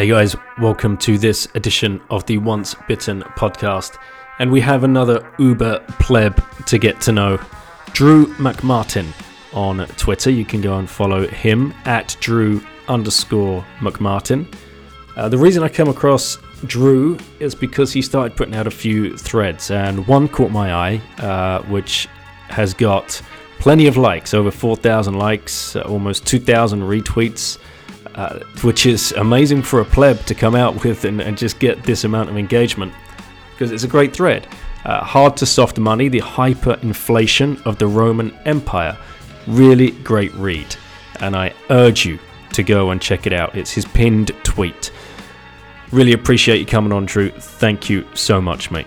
Hey guys, welcome to this edition of the Once Bitten podcast. And we have another uber pleb to get to know Drew McMartin on Twitter. You can go and follow him at Drew underscore McMartin. Uh, the reason I came across Drew is because he started putting out a few threads, and one caught my eye, uh, which has got plenty of likes over 4,000 likes, uh, almost 2,000 retweets. Uh, which is amazing for a pleb to come out with and, and just get this amount of engagement because it's a great thread. Uh, hard to soft money, the hyperinflation of the Roman Empire. Really great read, and I urge you to go and check it out. It's his pinned tweet. Really appreciate you coming on, Drew. Thank you so much, mate.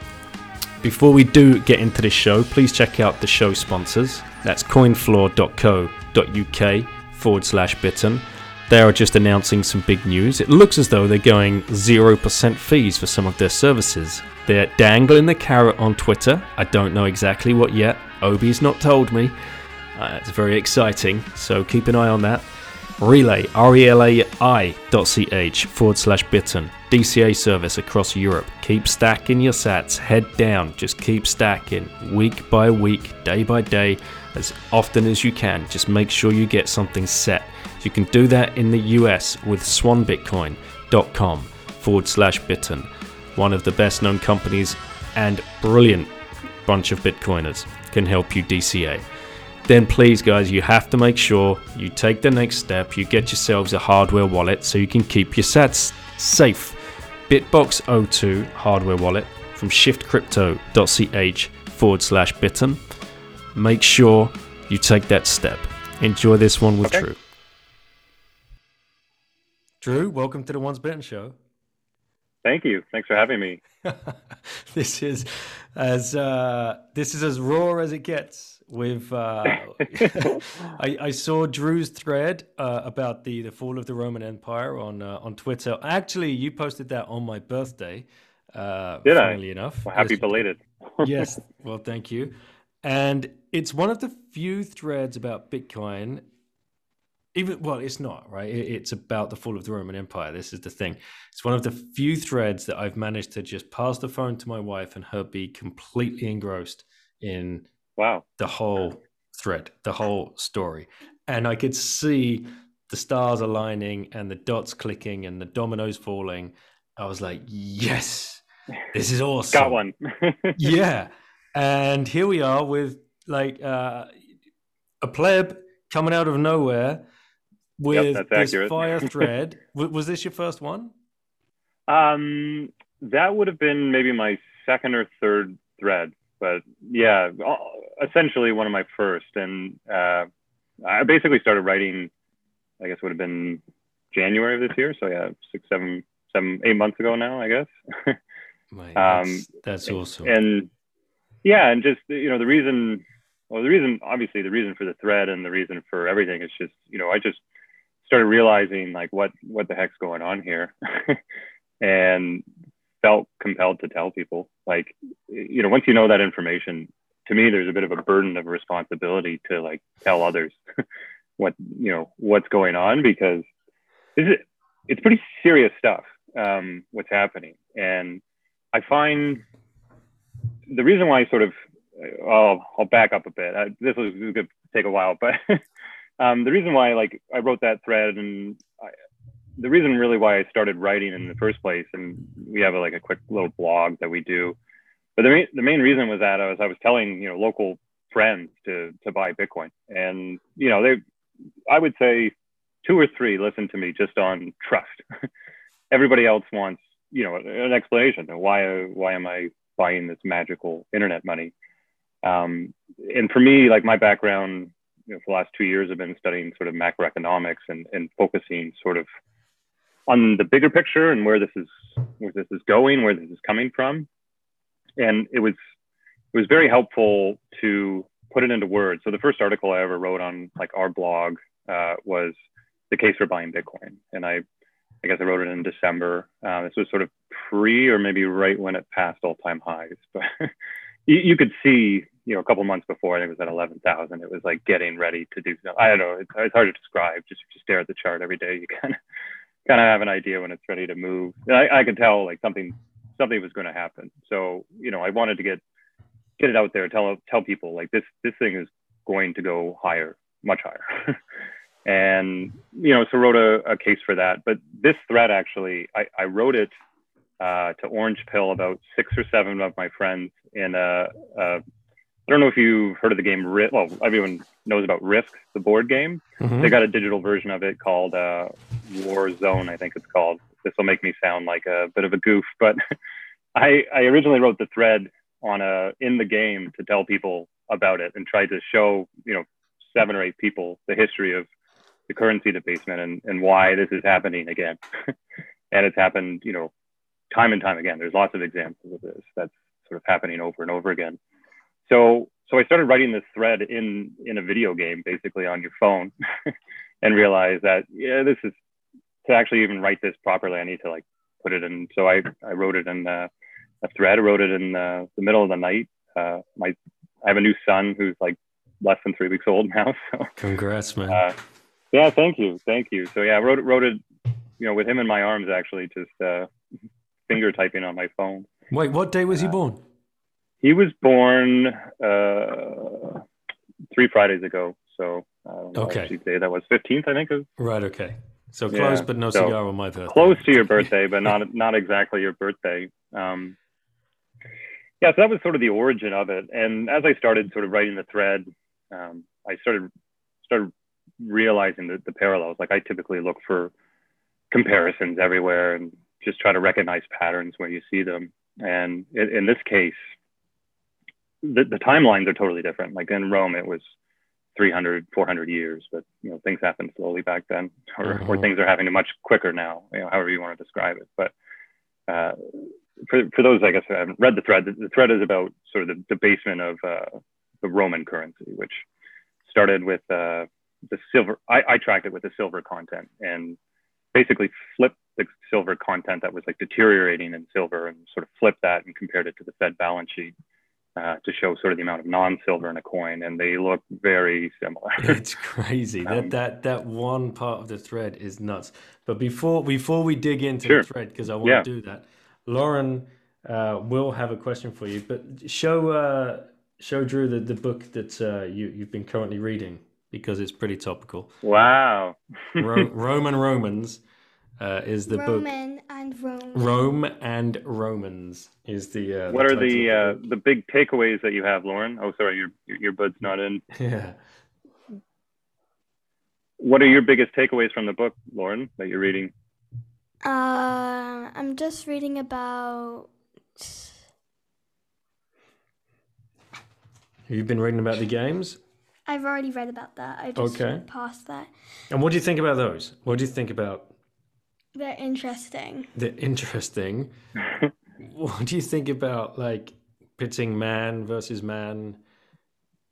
Before we do get into this show, please check out the show sponsors. That's coinfloor.co.uk forward slash bitten. They are just announcing some big news. It looks as though they're going 0% fees for some of their services. They're dangling the carrot on Twitter. I don't know exactly what yet. Obi's not told me. Uh, it's very exciting, so keep an eye on that. Relai, R-E-L-A-I dot C-H forward slash bitten. DCA service across Europe. Keep stacking your sats, head down, just keep stacking week by week, day by day, as often as you can. Just make sure you get something set. You can do that in the US with swanbitcoin.com forward slash bitten. One of the best known companies and brilliant bunch of Bitcoiners can help you DCA then please, guys, you have to make sure you take the next step. You get yourselves a hardware wallet so you can keep your sats safe. BitBox02 hardware wallet from shiftcrypto.ch forward slash bitten. Make sure you take that step. Enjoy this one with Okay. Drew. Drew, welcome to the Once Bitten Show. Thank you. Thanks for having me. this is as uh, this is as raw as it gets. With uh, I, I saw Drew's thread uh, about the the fall of the Roman Empire on uh, on Twitter. Actually, you posted that on my birthday. Uh, Did I? enough, Well, happy Yes, belated. yes. Well, thank you. And it's one of the few threads about Bitcoin. Even well, it's not right. It- It's about the fall of the Roman Empire. This is the thing. It's one of the few threads that I've managed to just pass the phone to my wife and her be completely engrossed in Wow. the whole thread, the whole story. And I could see the stars aligning and the dots clicking and the dominoes falling. I was like, yes, this is awesome Got one. yeah and here we are with like uh, a pleb coming out of nowhere with that's this accurate. fire thread was this your first one um, that would have been maybe my second or third thread, but yeah, essentially one of my first. And uh, I basically started writing. I guess would have been January of this year. So yeah, six, seven, seven, eight months ago now. I guess. Mate, Um, that's, that's awesome and yeah and just you know the reason well the reason obviously the reason for the thread and the reason for everything is just you know i just started realizing like what what the heck's going on here and felt compelled to tell people like you know once you know that information to me there's a bit of a burden of responsibility to like tell others what you know what's going on because is it's pretty serious stuff um, what's happening and I find the reason why I sort of, I'll, I'll back up a bit. Uh, this was going to take a while, but um, the reason why, like, I wrote that thread and I, the reason really why I started writing in the first place, and we have a, like a quick little blog that we do, but the, main the main reason was that I was I was telling you know local friends to to buy Bitcoin, and you know they, I would say two or three listen to me just on trust. Everybody else wants you know an explanation why why am I buying this magical internet money? Um, and for me, like my background, you know, for the last two years, I've been studying sort of macroeconomics and, and focusing sort of on the bigger picture and where this is where this is going, where this is coming from, and it was it was very helpful to put it into words. So the first article I ever wrote on like our blog uh, was the case for buying Bitcoin, and I I guess I wrote it in December. Uh, this was sort of pre or maybe right when it passed all time highs, but you, you, could see you know a couple months before I think it was at eleven thousand. It was like getting ready to do. I don't know. It's, it's hard to describe. Just just stare at the chart every day. You kind of kind of have an idea when it's ready to move. And I, I could tell like something something was going to happen. So you know I wanted to get get it out there, tell tell people like this this thing is going to go higher, much higher. and you know, so wrote a, a, case for that. But this thread actually, I, I wrote it uh, to Orange Pill about six or seven of my friends in a, a I don't know if you've heard of the game Risk. Well, everyone knows about Risk, the board game. Mm-hmm. They got a digital version of it called uh, War Zone, I think it's called. This will make me sound like a bit of a goof, but I, I originally wrote the thread on a in the game to tell people about it and tried to show you know seven or eight people the history of the currency debasement and, and why this is happening again. and it's happened, you know, time and time again. There's lots of examples of this that's sort of happening over and over again. So so I started writing this thread in in a video game, basically on your phone, and realized that yeah, this is to actually even write this properly. I need to like put it in. So I I wrote it in uh, a thread. I wrote it in uh, the middle of the night. Uh, my I have a new son who's like less than three weeks old now. So congrats, man. Uh, yeah, thank you, thank you. So yeah, I wrote it, wrote it, you know, with him in my arms, actually, just uh, finger typing on my phone. Wait, what day was he uh, born? He was born uh, three Fridays ago. So okay, day that was fifteenth, I think. Right. Okay. So close, yeah, but no so cigar on my birthday. Close to your birthday, but not not exactly your birthday. Um, yeah, so that was sort of the origin of it. And as I started sort of writing the thread, um, I started started realizing the, the parallels. Like I typically look for comparisons everywhere and just try to recognize patterns when you see them. And in, in this case, the, the timelines are totally different. Like in Rome, it was 300, 400 years, but you know things happened slowly back then, or, mm-hmm. or things are happening much quicker now. You know, however you want to describe it. But uh, for for those, I guess, who haven't read the thread, the, the thread is about sort of the debasement of uh, the Roman currency, which started with uh, the silver I, I tracked it with the silver content and basically flipped the silver content that was like deteriorating in silver and sort of flipped that and compared it to the Fed balance sheet uh, to show sort of the amount of non-silver in a coin, and they look very similar. it's crazy um, that that that one part of the thread is nuts. But before before we dig into sure. the thread, because I want yeah. to do that, Lauren uh, will have a question for you. But show uh, show Drew the, the book that uh, you you've been currently reading because it's pretty topical. Wow. Ro- Roman Romans uh, is the Roman book. and Rome. Rome and Romans is the. Uh, what the are the uh, the big takeaways that you have, Lauren? Oh, sorry, your your bud's not in. Yeah. What are your biggest takeaways from the book, Lauren, that you're reading? Uh, I'm just reading about. You've been reading about the games. I've already read about that. I just okay. passed that. And what do you think about those? What do you think about? They're interesting. They're interesting. what do you think about like pitting man versus man?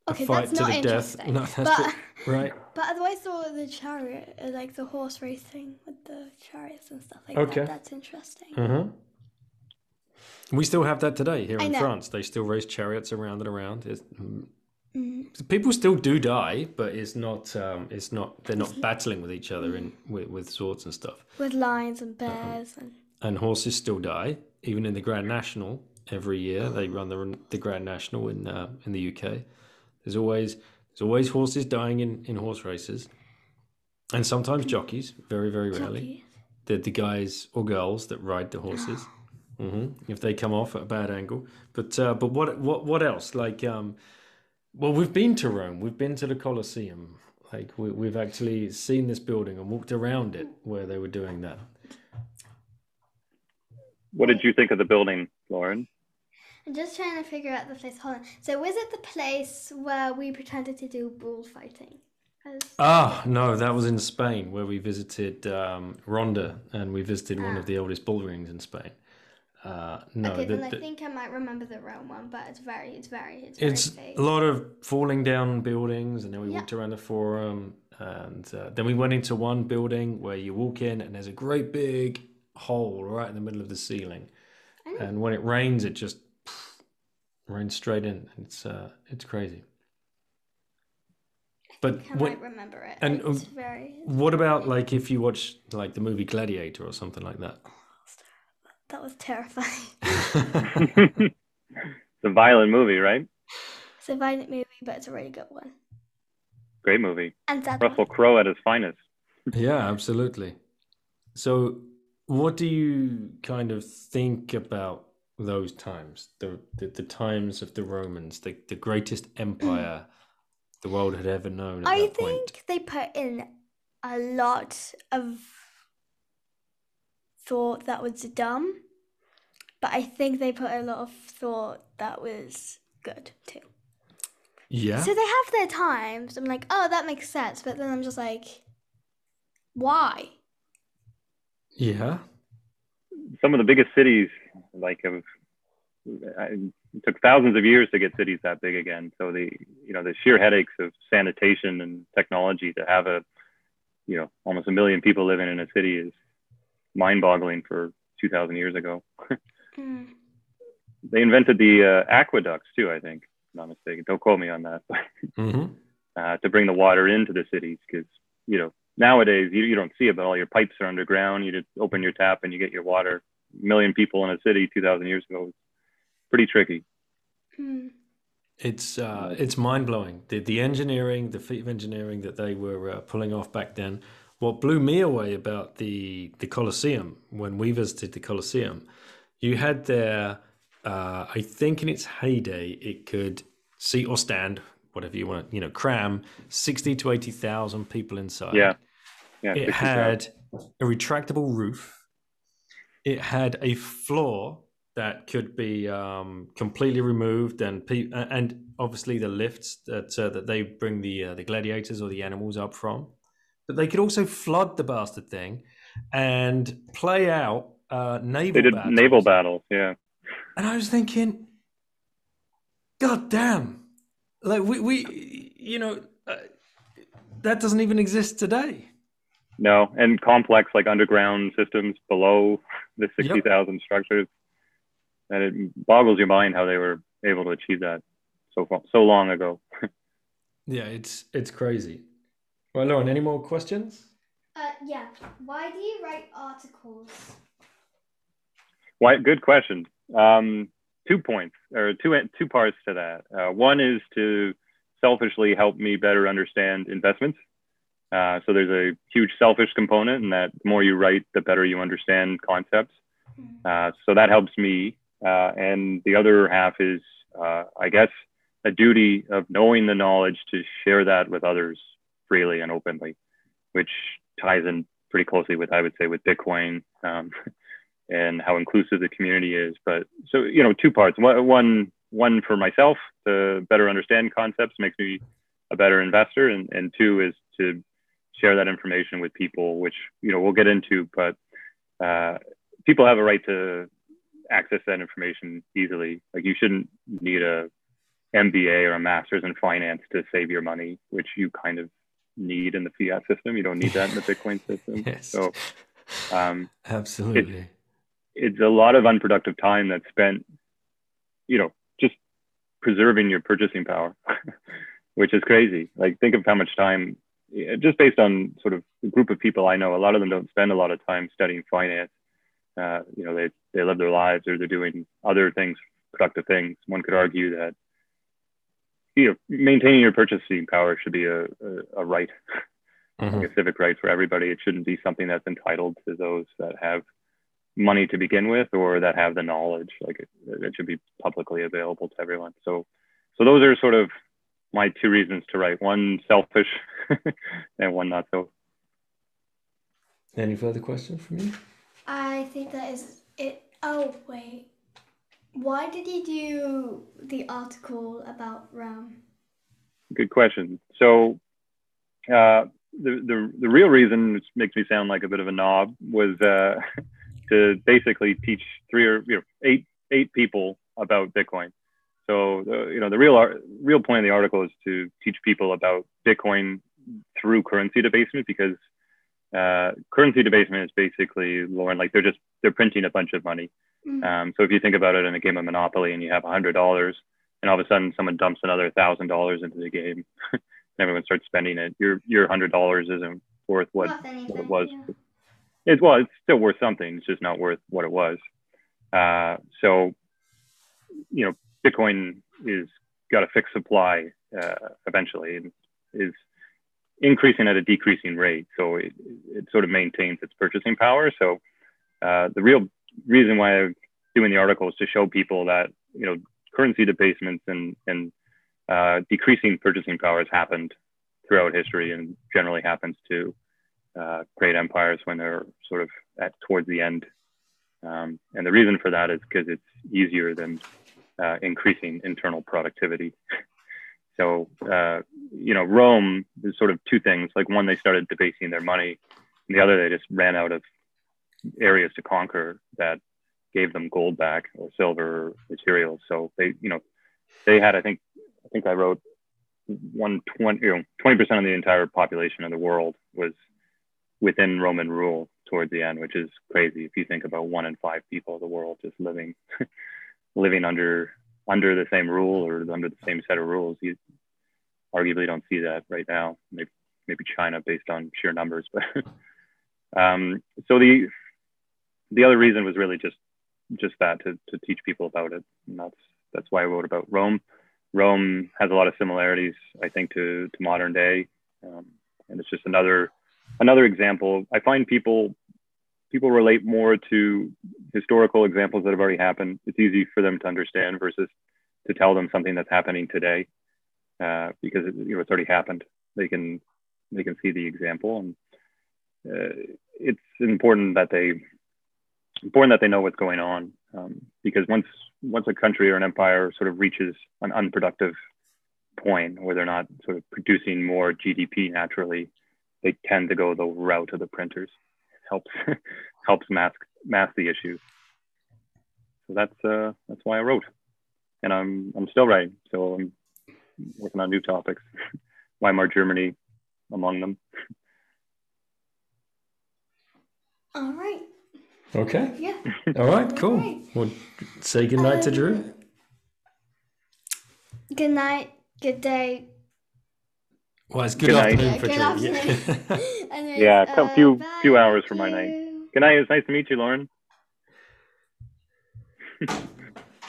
Okay, fight that's to not the interesting. death. No, that's but, right. But otherwise, the the chariot, uh, like the horse racing with the chariots and stuff like okay. that, that's interesting. Mm-hmm. We still have that today here in France. They still race chariots around and around. It's, Mm. People still do die, but it's not. Um, it's not. They're not battling with each other in with, with swords and stuff. With lions and bears and. And horses still die, even in the Grand National. Every year they run the the Grand National in uh, in the UK. There's always there's always horses dying in, in horse races, and sometimes jockeys. Very very rarely. They're the guys or girls that ride the horses. mm-hmm. If they come off at a bad angle, but uh, but what what what else like um well, we've been to Rome. We've been to the Colosseum. Like we, we've actually seen this building and walked around it where they were doing that. What did you think of the building, Lauren? I'm just trying to figure out the place. Hold on. So, was it the place where we pretended to do bullfighting? As- Ah, no, that was in Spain where we visited um, Ronda and we visited one Ah. of the oldest bull rings in Spain. Uh, no, okay, the- then I the- think I might remember the Rome one, but it's very, it's very, it's very it's fake. a lot of falling down buildings, and then we walked around the forum, and uh, then we went into one building where you walk in, and there's a great big hole right in the middle of the ceiling, and when it rains, it just rains straight in. It's uh, it's crazy. But I when, might remember it. and, it's very. what about like if you watch like the movie Gladiator or something like that? That was terrifying. it's a violent movie, right? it's a violent movie, but it's a really good one. Great movie. And sad Russell one. Crowe at his finest. Yeah, absolutely. So, what do you kind of think about those times, the the, the times of the Romans, the, the greatest empire the world had ever known at I that think point? they put in a lot of thought that was dumb, but I think they put a lot of thought that was good too. Yeah, So they have their times. I'm like, oh, that makes sense, but then I'm just like, why? yeah, Some of the biggest cities, like of, I- it took thousands of years to get cities that big again. So the you know the sheer headaches of sanitation and technology to have a you know almost a million people living in a city is mind-boggling for 2,000 years ago. Mm. They invented the uh, aqueducts too, I think. If I'm not mistaken. Don't quote me on that. hmm uh, to bring the water into the cities because you know nowadays you, you don't see it but all your pipes are underground you just open your tap and you get your water a million people in a city 2000 years ago was pretty tricky Mm. it's uh, it's mind blowing. The the engineering, the feat of engineering that they were uh, pulling off back then. What blew me away about the the Colosseum when we visited the Colosseum, you had there. Uh, I think in its heyday, it could seat or stand, whatever you want, you know, cram sixty to eighty thousand people inside. yeah yeah It 60,000. had a retractable roof. It had a floor that could be um, completely removed, and pe- and obviously the lifts that uh, that they bring the uh, the gladiators or the animals up from. But they could also flood the bastard thing and play out uh, naval. they did battles. naval battles yeah And I was thinking, God damn, like we we you know uh, that doesn't even exist today. no and complex like underground systems below the Yep. 60000 structures and it boggles your mind how they were able to achieve that so far, so long ago Yeah, it's it's crazy. Well, Lauren, any more questions? Uh, yeah. Why do you write articles? Why? Good question. Um, two points or two two parts to that. Uh, one is to selfishly help me better understand investments. Uh, so there's a huge selfish component, and that the more you write, the better you understand concepts. Uh, so that helps me. Uh, and the other half is, uh, I guess, a duty of knowing the knowledge to share that with others freely and openly, which ties in pretty closely with, I would say, with Bitcoin. Um, and how inclusive the community is. But so you know, two parts. One, one, for myself to better understand concepts makes me a better investor, and and two is to share that information with people, which you know we'll get into. But uh, people have a right to access that information easily. Like you shouldn't need a MBA or a master's in finance to save your money, which you kind of need in the fiat system. You don't need that in the Bitcoin system. Yes. So um, Absolutely. it's a lot of unproductive time that's spent, you know, just preserving your purchasing power, which is crazy. Like, think of how much time, just based on sort of the group of people I know, a lot of them don't spend a lot of time studying finance. Uh, you know, they, they live their lives or they're doing other things, productive things. One could argue that, you know, maintaining your purchasing power should be a, a, a right, Mhm. like a civic right for everybody. It shouldn't be something that's entitled to those that have money to begin with or that have the knowledge. Like it, it should be publicly available to everyone. So, so those are sort of my two reasons to write. One selfish, and one not so. Any further questions for you? I think that is it. Oh wait, why did you do the article about Rome? Good question. So, uh, the, the the real reason, which makes me sound like a bit of a knob, was uh, to basically teach three or you know eight eight people about Bitcoin. So uh, you know the real real point of the article is to teach people about Bitcoin through currency debasement because uh, currency debasement is basically Lauren like they're just they're printing a bunch of money. Mm-hmm. Um, so if you think about it in a game of Monopoly and you have hundred dollars and all of a sudden someone dumps another thousand dollars into the game and everyone starts spending it, your your hundred dollars isn't worth what, what it was. Yeah. It's well, it's still worth something. It's just not worth what it was. Uh, so, you know, Bitcoin is got a fixed supply uh, eventually and is increasing at a decreasing rate. So it, it sort of maintains its purchasing power. So uh, the real reason why I'm doing the article is to show people that you know currency debasements and and uh, decreasing purchasing power has happened throughout history and generally happens to uh, great empires when they're sort of at towards the end. Um, and the reason for that is because it's easier than uh, increasing internal productivity. so, uh, you know, Rome is sort of two things. Like one, they started debasing their money, and the other, they just ran out of areas to conquer that gave them gold back or silver materials. So they, you know, they had, I think, I think I wrote one twenty, you know, twenty percent of the entire population of the world was within Roman rule towards the end, which is crazy if you think about one in five people of the world just living living under under the same rule or under the same set of rules. You arguably don't see that right now. Maybe maybe China based on sheer numbers, but um, so the the other reason was really just just that to, to teach people about it, and that's that's why I wrote about Rome. Rome has a lot of similarities, I think, to to modern day, um, and it's just another another example. I find people people relate more to historical examples that have already happened. It's easy for them to understand versus to tell them something that's happening today uh, because it, you know it's already happened. They can they can see the example, and uh, it's important that they important that they know what's going on um, because once once a country or an empire sort of reaches an unproductive point where they're not sort of producing more GDP naturally, they tend to go the route of the printers helps helps mask mask the issues. So that's uh, that's why I wrote, and I'm I'm still writing. So I'm working on new topics. Weimar Germany, among them. All right. Okay. Yeah. All right. Cool. All right. Well, say good night um, to Drew. Good night. Good day. Well, it's good, good afternoon for good Drew. Afternoon. Anyways, yeah, a uh, few few hours from my night. Good night. It's nice to meet you, Lauren.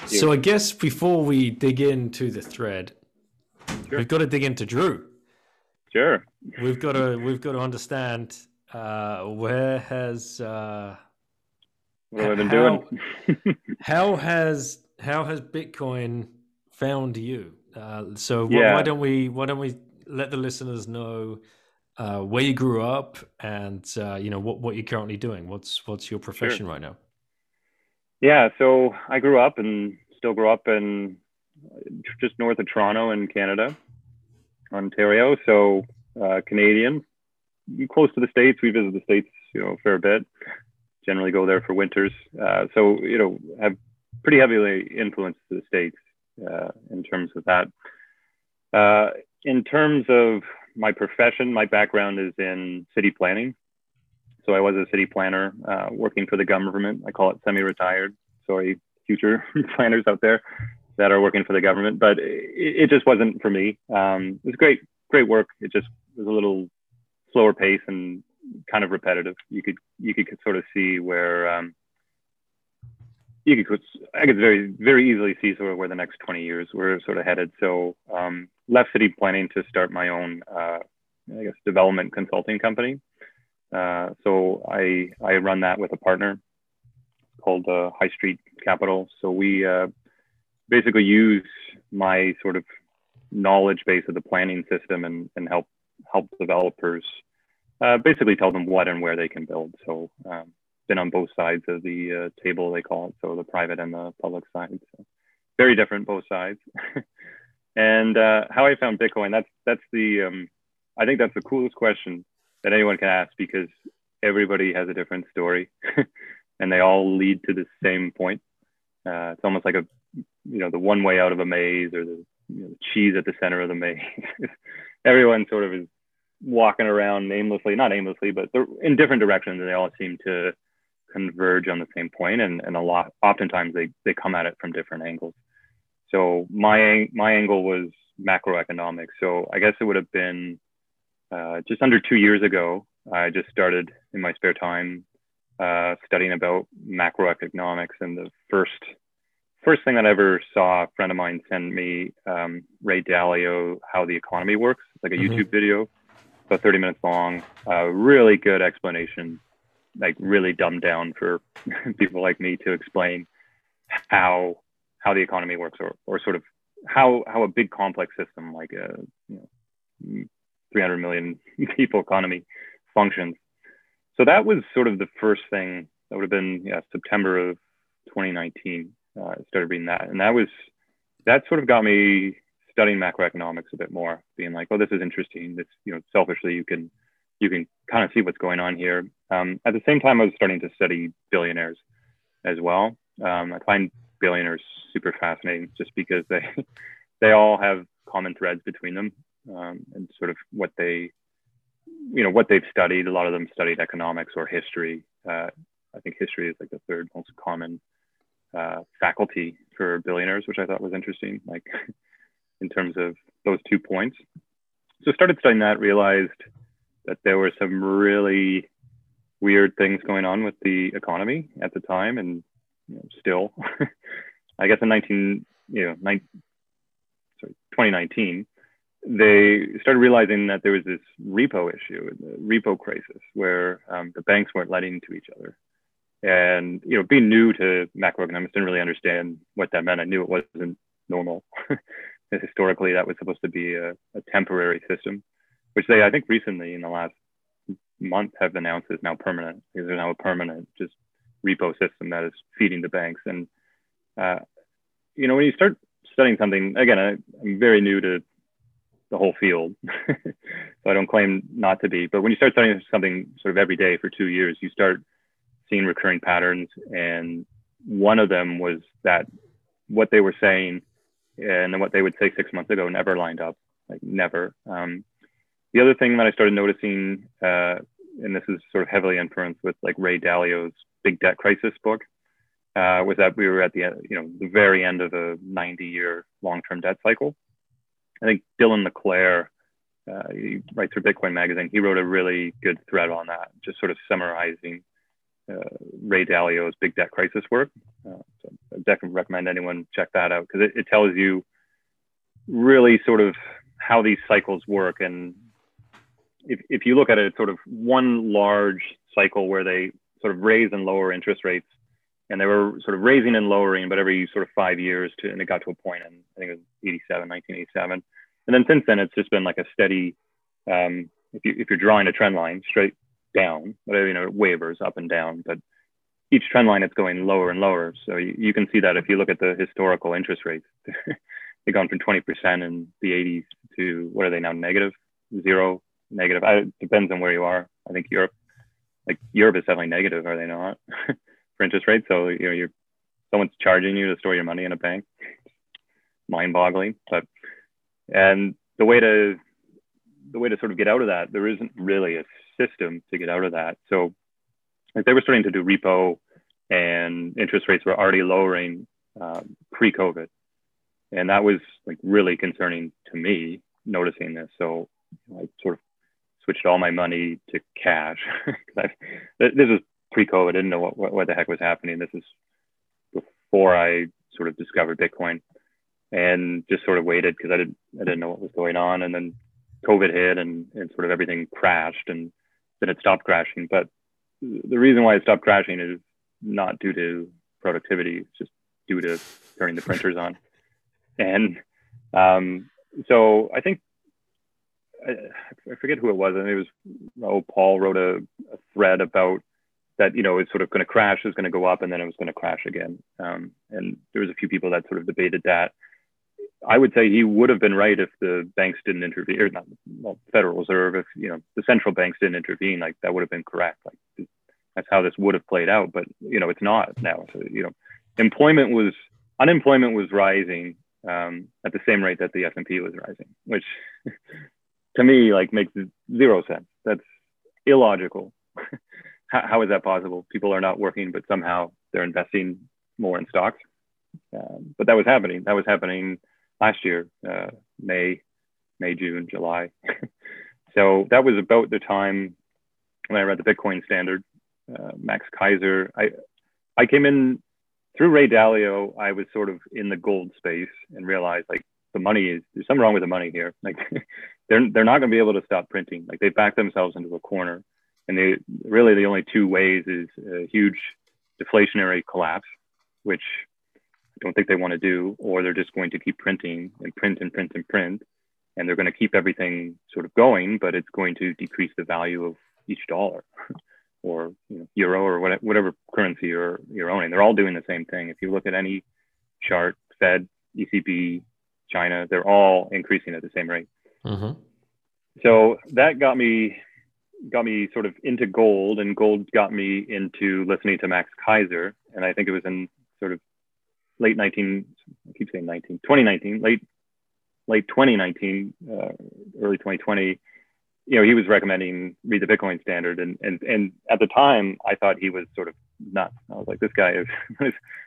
so I guess before we dig into the thread, sure. we've got to dig into Drew. Sure. We've got to we've got to understand uh, where has uh, what have I been how, doing? how has how has Bitcoin found you? Uh, so yeah. why don't we why don't we let the listeners know uh, where you grew up and uh, you know what, what you're currently doing. What's what's your profession sure. right now? Yeah, so I grew up and still grow up in just north of Toronto in Canada, Ontario. So uh, Canadian, close to the states. We visit the states, you know, a fair bit. Generally go there for winters. Uh, so you know, have pretty heavily influenced the states uh, in terms of that. Uh, in terms of my profession, my background is in city planning. So I was a city planner uh, working for the government. I call it semi-retired. Sorry, future planners out there that are working for the government, but it, it just wasn't for me. Um, it was great, great work. It just was a little slower pace and kind of repetitive. You could you could sort of see where um, you could I could very very easily see sort of where the next 20 years were sort of headed. So um, left city planning to start my own uh, I guess development consulting company. Uh, so I I run that with a partner called uh, High Street Capital. So we uh, basically use my sort of knowledge base of the planning system and, and help help developers uh, basically tell them what and where they can build. So um, been on both sides of the uh, table, they call it, so the private and the public side. So very different both sides. and uh, how I found Bitcoin, that's that's the um, I think that's the coolest question that anyone can ask because everybody has a different story and they all lead to the same point. Uh, it's almost like a, you know, the one way out of a maze or the, you know, the cheese at the center of the maze. Everyone sort of is walking around aimlessly, not aimlessly, but they're in different directions and they all seem to converge on the same point and, and a lot, oftentimes they, they come at it from different angles. So my, my angle was macroeconomics. So I guess it would have been uh, just under two years ago, I just started in my spare time uh, studying about macroeconomics. And the first first thing that I ever saw a friend of mine send me um, Ray Dalio, How the Economy Works. Like a mm-hmm. YouTube video, about 30 minutes long. Uh, really good explanation, like really dumbed down for people like me to explain how how the economy works or, or sort of how how a big complex system like a you know, 300 million people economy functions. So that was sort of the first thing that would have been yeah September of 2019. Uh, I started reading that, and that was that sort of got me studying macroeconomics a bit more, being like, oh, this is interesting. This you know selfishly you can you can kind of see what's going on here. Um, at the same time, I was starting to study billionaires as well. Um, I find billionaires super fascinating just because they they all have common threads between them um, and sort of what they you know what they've studied. A lot of them studied economics or history. Uh, I think history is like the third most common uh, faculty for billionaires, which I thought was interesting. Like in terms of those two points. So started studying that. Realized that there were some really weird things going on with the economy at the time, and you know, still. I guess in 19, you know, 19, sorry, 2019, they started realizing that there was this repo issue, the repo crisis, where um, the banks weren't lending to each other. And you know, being new to macroeconomics, didn't really understand what that meant. I knew it wasn't normal. Historically, that was supposed to be a, a, temporary system, which they, I think, recently in the last month have announced is now permanent. There's now a permanent just repo system that is feeding the banks. And uh, you know, when you start studying something, again, I, I'm very new to the whole field. so I don't claim not to be. But when you start studying something sort of every day for two years, you start seeing recurring patterns. And one of them was that what they were saying and what they would say six months ago never lined up, like never. Um, the other thing that I started noticing, uh, and this is sort of heavily influenced with like Ray Dalio's Big Debt Crisis book, uh, was that we were at the you know the very end of a 90 year long term debt cycle I think Dylan LeClair, uh, he writes for Bitcoin Magazine. He wrote a really good thread on that, just sort of summarizing Ray Dalio's big debt crisis work. Uh, so I definitely recommend anyone check that out because it, it tells you really sort of how these cycles work. And if, if you look at it, it's sort of one large cycle where they sort of raise and lower interest rates and they were sort of raising and lowering, but every sort of five years to, and it got to a point in, I think it was 87, 1987. And then since then, it's just been like a steady, um, if, you, if you're drawing a trend line straight down, but you know, it wavers up and down, but each trend line it's going lower and lower. So you, you can see that if you look at the historical interest rates, they've gone from 20% in the 80s to what are they now? Negative, zero, negative. I, it depends on where you are. I think Europe, like Europe is definitely negative, are they not? for interest rates. So you know, you're someone's charging you to store your money in a bank. Mind-boggling, but and the way to the way to sort of get out of that, there isn't really a system to get out of that. So like they were starting to do repo, and interest rates were already lowering um, pre-COVID, and that was like really concerning to me noticing this. So I sort of switched all my money to cash. I, this was pre-COVID, I didn't know what, what, what the heck was happening. This is before I sort of discovered Bitcoin and just sort of waited because I didn't, I didn't know what was going on. And then COVID hit and, and sort of everything crashed and then it stopped crashing. But the reason why it stopped crashing is not due to productivity, it's just due to turning the printers on. And um, so I think I, I, forget who it was. I think it was oh Paul wrote a, a thread about that you know it's sort of going to crash, is going to go up, and then it was going to crash again. Um, and there was a few people that sort of debated that. I would say he would have been right if the banks didn't intervene, or not well, Federal Reserve, if you know the central banks didn't intervene, like that would have been correct. Like that's how this would have played out, but you know it's not now. So you know, employment was unemployment was rising um, at the same rate that the S and P was rising, which to me like makes zero sense. That's illogical. how, how is that possible? People are not working, but somehow they're investing more in stocks. Um, but that was happening. That was happening last year, uh, May, May, June, July. so that was about the time when I read the Bitcoin Standard. Uh, Max Keiser, I I came in through Ray Dalio. I was sort of in the gold space and realized like the money is there's something wrong with the money here. Like they're they're not going to be able to stop printing. Like they back themselves into a corner, and they really the only two ways is a huge deflationary collapse, which don't think they want to do, or they're just going to keep printing and print and print and print. And they're going to keep everything sort of going, but it's going to decrease the value of each dollar or you know, euro or whatever, whatever currency you're, you're owning. They're all doing the same thing. If you look at any chart, Fed, ECB, China, they're all increasing at the same rate. Mm-hmm. So that got me got me sort of into gold and gold got me into listening to Max Keiser. And I think it was in sort of late 19, I keep saying 19, 2019, late, late 2019, uh, early 2020, you know, he was recommending read the Bitcoin standard. And, and, and at the time I thought he was sort of nuts. I was like, this guy is,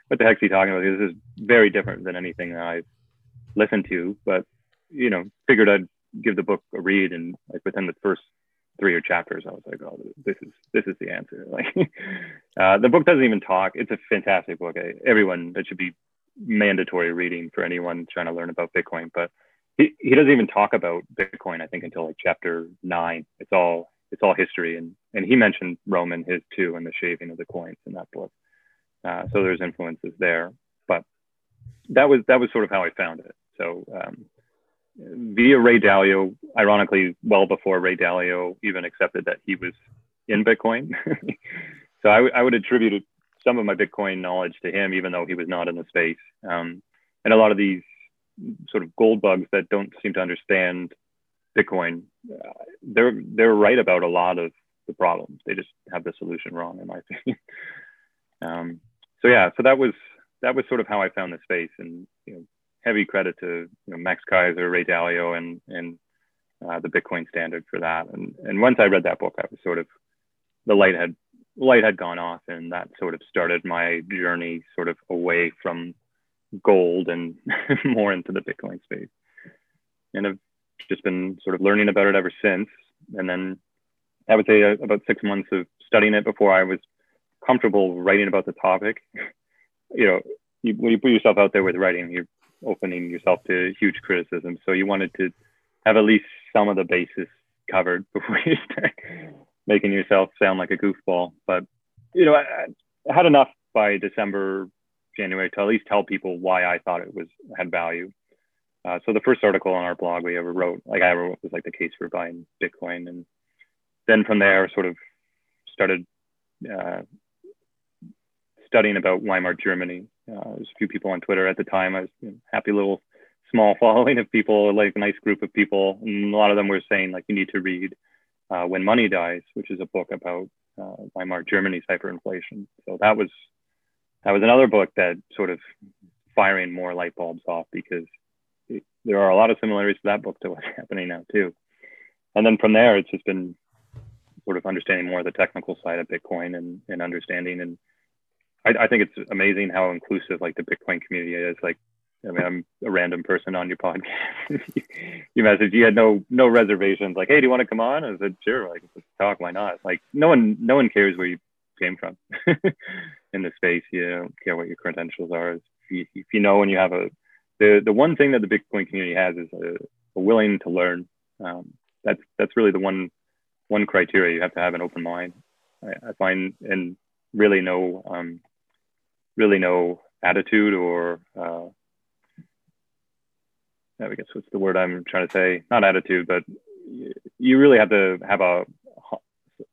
what the heck's he talking about? This is very different than anything that I've listened to, but, you know, figured I'd give the book a read. And like within the first three or chapters, I was like, oh, this is this is the answer. Like, uh, the book doesn't even talk. It's a fantastic book. Everyone that should be mandatory reading for anyone trying to learn about Bitcoin. But he, he doesn't even talk about Bitcoin. I think until like chapter nine. It's all it's all history, and and he mentioned Rome and his too, and the shaving of the coins in that book. Uh, so there's influences there, but that was that was sort of how I found it. So um, via Ray Dalio, ironically, well before Ray Dalio even accepted that he was in Bitcoin. so I, I, would attribute some of my Bitcoin knowledge to him, even though he was not in the space. Um, and a lot of these sort of gold bugs that don't seem to understand Bitcoin, uh, they're they're right about a lot of the problems. They just have the solution wrong, in my opinion. um, so yeah, so that was that was sort of how I found the space, and you know, heavy credit to you know, Max Keiser, Ray Dalio, and and uh, the Bitcoin Standard for that. And and once I read that book, I was sort of the light had light had gone off, and that sort of started my journey sort of away from gold and more into the Bitcoin space. And I've just been sort of learning about it ever since. And then I would say uh, about six months of studying it before I was comfortable writing about the topic. you know, you, when you put yourself out there with writing, you're opening yourself to huge criticism. So you wanted to have at least some of the bases covered before you start making yourself sound like a goofball. But you know, I, I had enough by December, January to at least tell people why I thought it was had value. Uh, so the first article on our blog we ever wrote, like I wrote, was like the case for buying Bitcoin, and then from there, sort of started uh, studying about Weimar Germany uh, there's a few people on Twitter at the time. I was you know, happy little small following of people, like a nice group of people. And a lot of them were saying like you need to read uh, When Money Dies, which is a book about uh, Weimar Germany's hyperinflation. So that was that was another book that sort of firing more light bulbs off because it, there are a lot of similarities to that book to what's happening now too. And then from there, it's just been sort of understanding more of the technical side of Bitcoin and, and understanding and I, I think it's amazing how inclusive like the Bitcoin community is. Like, I mean, I'm a random person on your podcast. you message, you had no no reservations. Like, hey, do you want to come on? I said, sure. Like, let's talk. Why not? Like, no one no one cares where you came from in the space. You don't care what your credentials are. If you, if you know and you have a the the one thing that the Bitcoin community has is a, a willing to learn. Um, that's that's really the one one criteria you have to have an open mind. I, I find and really no um, really no attitude or uh, I guess what's the word I'm trying to say? Not attitude, but you really have to have a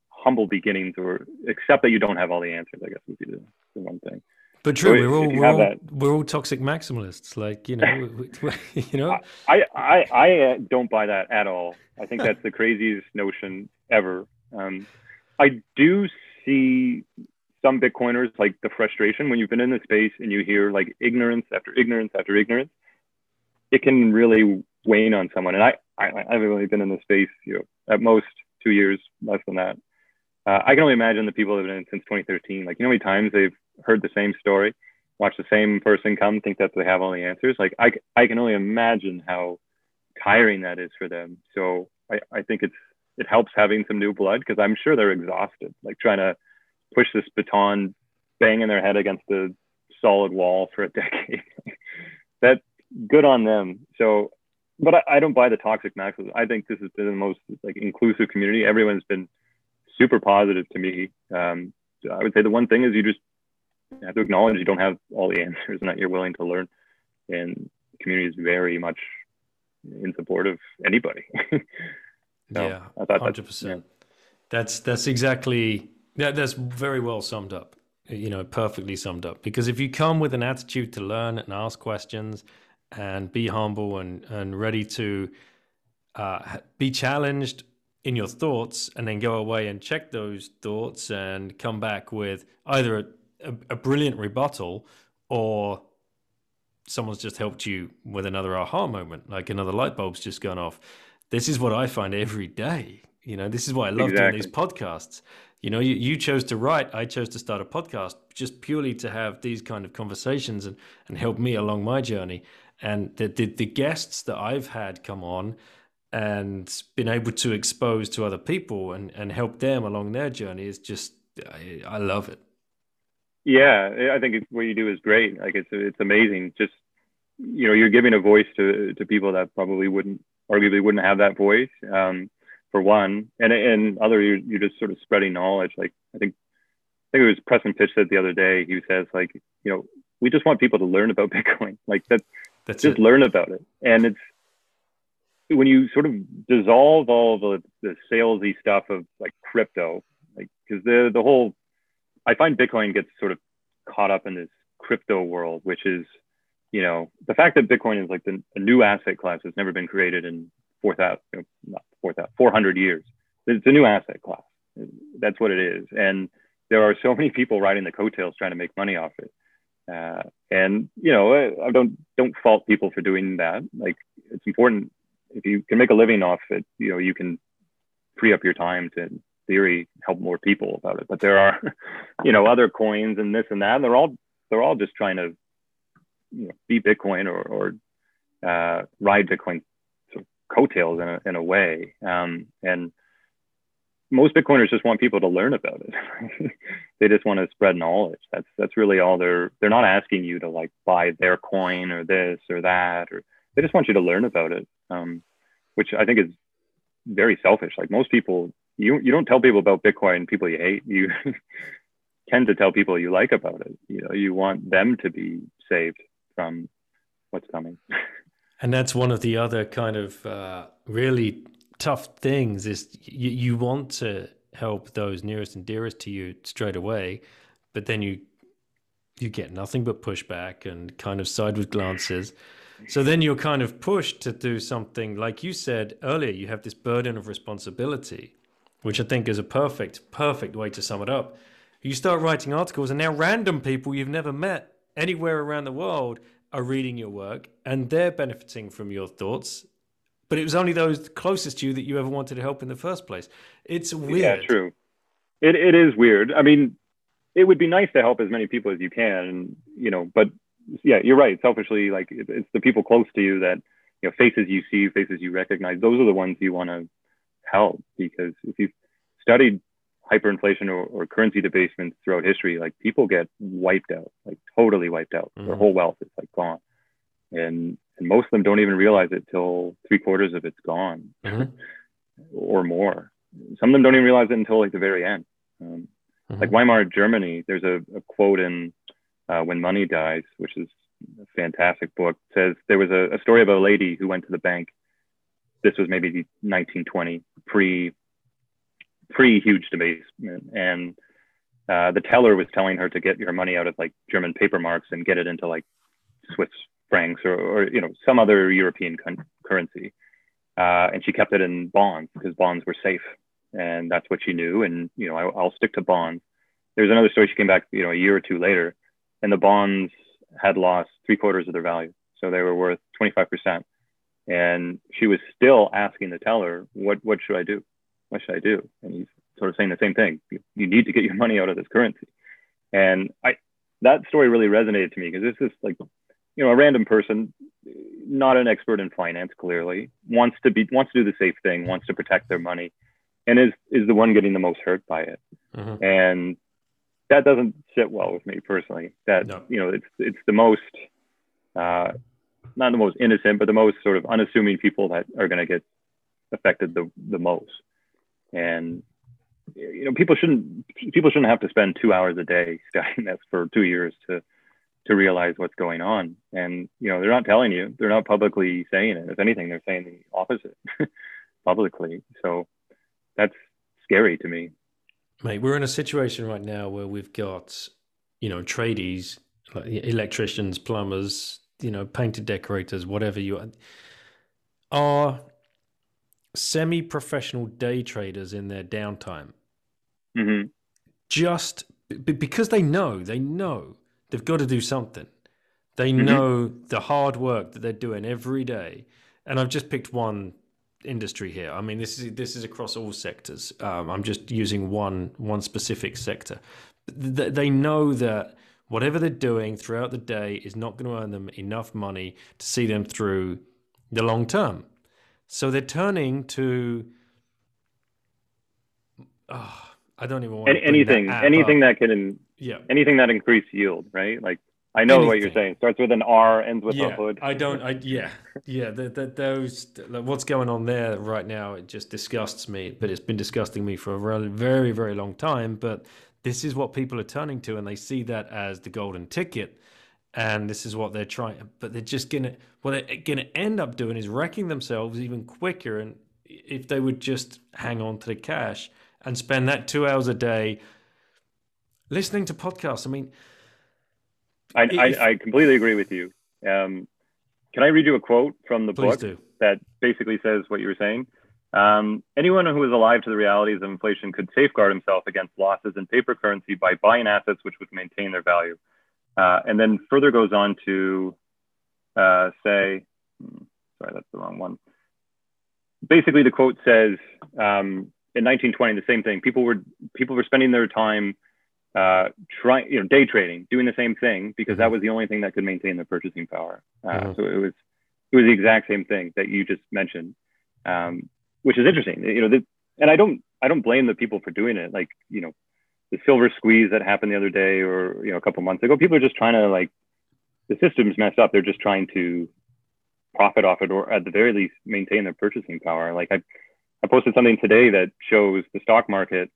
humble beginnings or accept that you don't have all the answers. I guess would be the, the one thing. But true, we're all we're all, we're all, toxic maximalists. Like you know, we, we, you know. I I I uh, don't buy that at all. I think that's the craziest notion ever. Um, I do see some Bitcoiners like the frustration when you've been in the space and you hear like ignorance after ignorance after ignorance. It can really wane on someone. And I, I I've only been in the space, you know, at most two years, less than that. Uh, I can only imagine the people that have been in since 2013. Like, you know, how many times they've heard the same story, watched the same person come, think that they have all the answers. Like, I, I can only imagine how tiring that is for them. So I, I think it's it helps having some new blood because I'm sure they're exhausted, like trying to push this baton, banging their head against the solid wall for a decade. That's good on them. So, but I, I don't buy the toxic maxes. I think this has been the most like inclusive community. Everyone's been super positive to me. Um, I would say the one thing is you just have to acknowledge you don't have all the answers and that you're willing to learn. And the community is very much in support of anybody. so yeah, hundred percent. Yeah. That's that's exactly that. That's very well summed up. You know, perfectly summed up. Because if you come with an attitude to learn and ask questions and be humble and and ready to uh, be challenged in your thoughts and then go away and check those thoughts and come back with either a, a, a brilliant rebuttal or someone's just helped you with another aha moment, like another light bulb's just gone off. This is what I find every day. You know, this is why I love exactly. doing these podcasts. You know, you, you chose to write, I chose to start a podcast just purely to have these kind of conversations and, and help me along my journey. And the, the, the guests that I've had come on and been able to expose to other people and, and help them along their journey is just, I, I love it. Yeah, I think what you do is great. Like it's it's amazing. Just you know, you're giving a voice to to people that probably wouldn't, arguably wouldn't have that voice. Um, for one, and and other, you're, you're just sort of spreading knowledge. Like I think I think it was Preston Pysh said the other day. He says like, you know, we just want people to learn about Bitcoin. Like that, that's just it. learn about it. And it's when you sort of dissolve all the the salesy stuff of like crypto, like because the the whole I find Bitcoin gets sort of caught up in this crypto world, which is, you know, the fact that Bitcoin is like the, a new asset class has never been created in 4,000, know, not 4,000, 400 years. It's a new asset class. That's what it is. And there are so many people riding the coattails trying to make money off it. Uh, and you know, I, I don't don't fault people for doing that. Like, it's important if you can make a living off it. You know, you can free up your time to theory help more people about it. But there are, you know, other coins and this and that, and they're all they're all just trying to you know, be Bitcoin or, or uh, ride Bitcoin coattails in a in a way. Um, and most Bitcoiners just want people to learn about it. they just want to spread knowledge. That's that's really all they're they're not asking you to like buy their coin or this or that or they just want you to learn about it. Um, which I think is very selfish. Like most people you you don't tell people about Bitcoin people you hate. You tend to tell people you like about it. You know, you want them to be saved from what's coming. and that's one of the other kind of uh, really tough things is you, you want to help those nearest and dearest to you straight away, but then you you get nothing but pushback and kind of sideward glances. So then you're kind of pushed to do something like you said earlier. You have this burden of responsibility which I think is a perfect, perfect way to sum it up. You start writing articles, and now random people you've never met anywhere around the world are reading your work and they're benefiting from your thoughts. But it was only those closest to you that you ever wanted to help in the first place. It's weird. Yeah, true. It, it is weird. I mean, it would be nice to help as many people as you can, you know, but yeah, you're right. Selfishly, like it's the people close to you that, you know, faces you see, faces you recognize. Those are the ones you want to help because if you've studied hyperinflation or, or currency debasement throughout history, like people get wiped out, like totally wiped out. Mm-hmm. Their whole wealth is like gone. And and most of them don't even realize it till three quarters of it's gone mm-hmm. or more. Some of them don't even realize it until like the very end. Um, mm-hmm. Like Weimar Germany, there's a, a quote in uh, When Money Dies, which is a fantastic book. It says there was a, a story about a lady who went to the bank this was maybe 1920 pre pre huge debasement and uh, the teller was telling her to get your money out of like German paper marks and get it into like Swiss francs or, or you know some other European con- currency, uh, and she kept it in bonds because bonds were safe, and that's what she knew. And you know, I, I'll stick to bonds. There's another story. She came back, you know, a year or two later, and the bonds had lost three quarters of their value, so they were worth 25 percent. And she was still asking the teller, "What what should I do? What should I do?" And he's sort of saying the same thing. You, you need to get your money out of this currency. And I that story really resonated to me because this is like you know, a random person, not an expert in finance, clearly wants to be wants to do the safe thing, wants to protect their money, and is is the one getting the most hurt by it. Mm-hmm. And that doesn't sit well with me personally. That no. you know, it's it's the most uh, not the most innocent, but the most sort of unassuming people that are going to get affected the the most. And you know, people shouldn't people shouldn't have to spend two hours a day studying this for two years to to realize what's going on. And you know, they're not telling you, they're not publicly saying it. If anything, they're saying the opposite publicly. So that's scary to me. Mate, we're in a situation right now where we've got, you know, tradies, like electricians, plumbers, you know, painted decorators, whatever you are, are semi-professional day traders in their downtime. Mm-hmm. Just because they know, they know They've got to do something. They mm-hmm. know the hard work that they're doing every day. And I've just picked one industry here. I mean, this is this is across all sectors. Um, I'm just using one one specific sector. They know that whatever they're doing throughout the day is not going to earn them enough money to see them through the long term. So they're turning to. Oh, I don't even want Any, anything anything that can yeah. Anything that increase yield, right? Like I know Anything. what you're saying. Starts with an R, ends with yeah, a hood. I don't. I yeah, yeah. The, the, those like, what's going on there right now? It just disgusts me. But it's been disgusting me for a really, very, very long time. But this is what people are turning to, and they see that as the golden ticket. And this is what they're trying. But they're just gonna. What they're gonna end up doing is wrecking themselves even quicker. And if they would just hang on to the cash and spend that two hours a day listening to podcasts. I mean, I, if, I, I, completely agree with you. Um, can I read you a quote from the book do. that basically says what you were saying? Um, anyone who is alive to the realities of inflation could safeguard himself against losses in paper currency by buying assets which would maintain their value. Uh, and then further goes on to uh, say, hmm, sorry, that's the wrong one. Basically, the quote says, um, in 1920, the same thing. People were people were spending their time uh, trying, you know, day trading, doing the same thing because that mm-hmm. was the only thing that could maintain their purchasing power. Uh, mm-hmm. So it was, it was the exact same thing that you just mentioned, um, which is interesting. You know, the, and I don't, I don't blame the people for doing it. Like, you know, the silver squeeze that happened the other day, or you know, a couple months ago, people are just trying to like, the system's messed up. They're just trying to profit off it, or at the very least, maintain their purchasing power. Like I, I posted something today that shows the stock market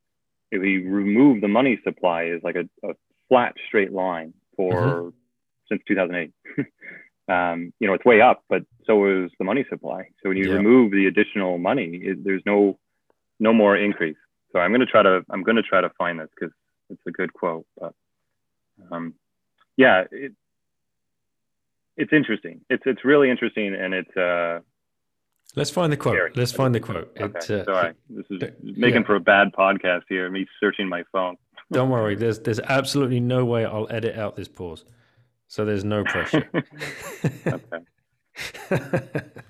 if we remove the money supply is like a, a flat straight line for mm-hmm. since 2008 um, you know it's way up but so is the money supply so when you yeah. remove the additional money it, there's no no more increase so i'm going to try to i'm going to try to find this because it's a good quote but um, yeah it, it's interesting it's it's really interesting and it's uh Let's find the quote. Scary. Let's find the quote. Okay. It, uh, Sorry, this is making yeah. for a bad podcast here. Me searching my phone. Don't worry. There's there's absolutely no way I'll edit out this pause, so there's no pressure.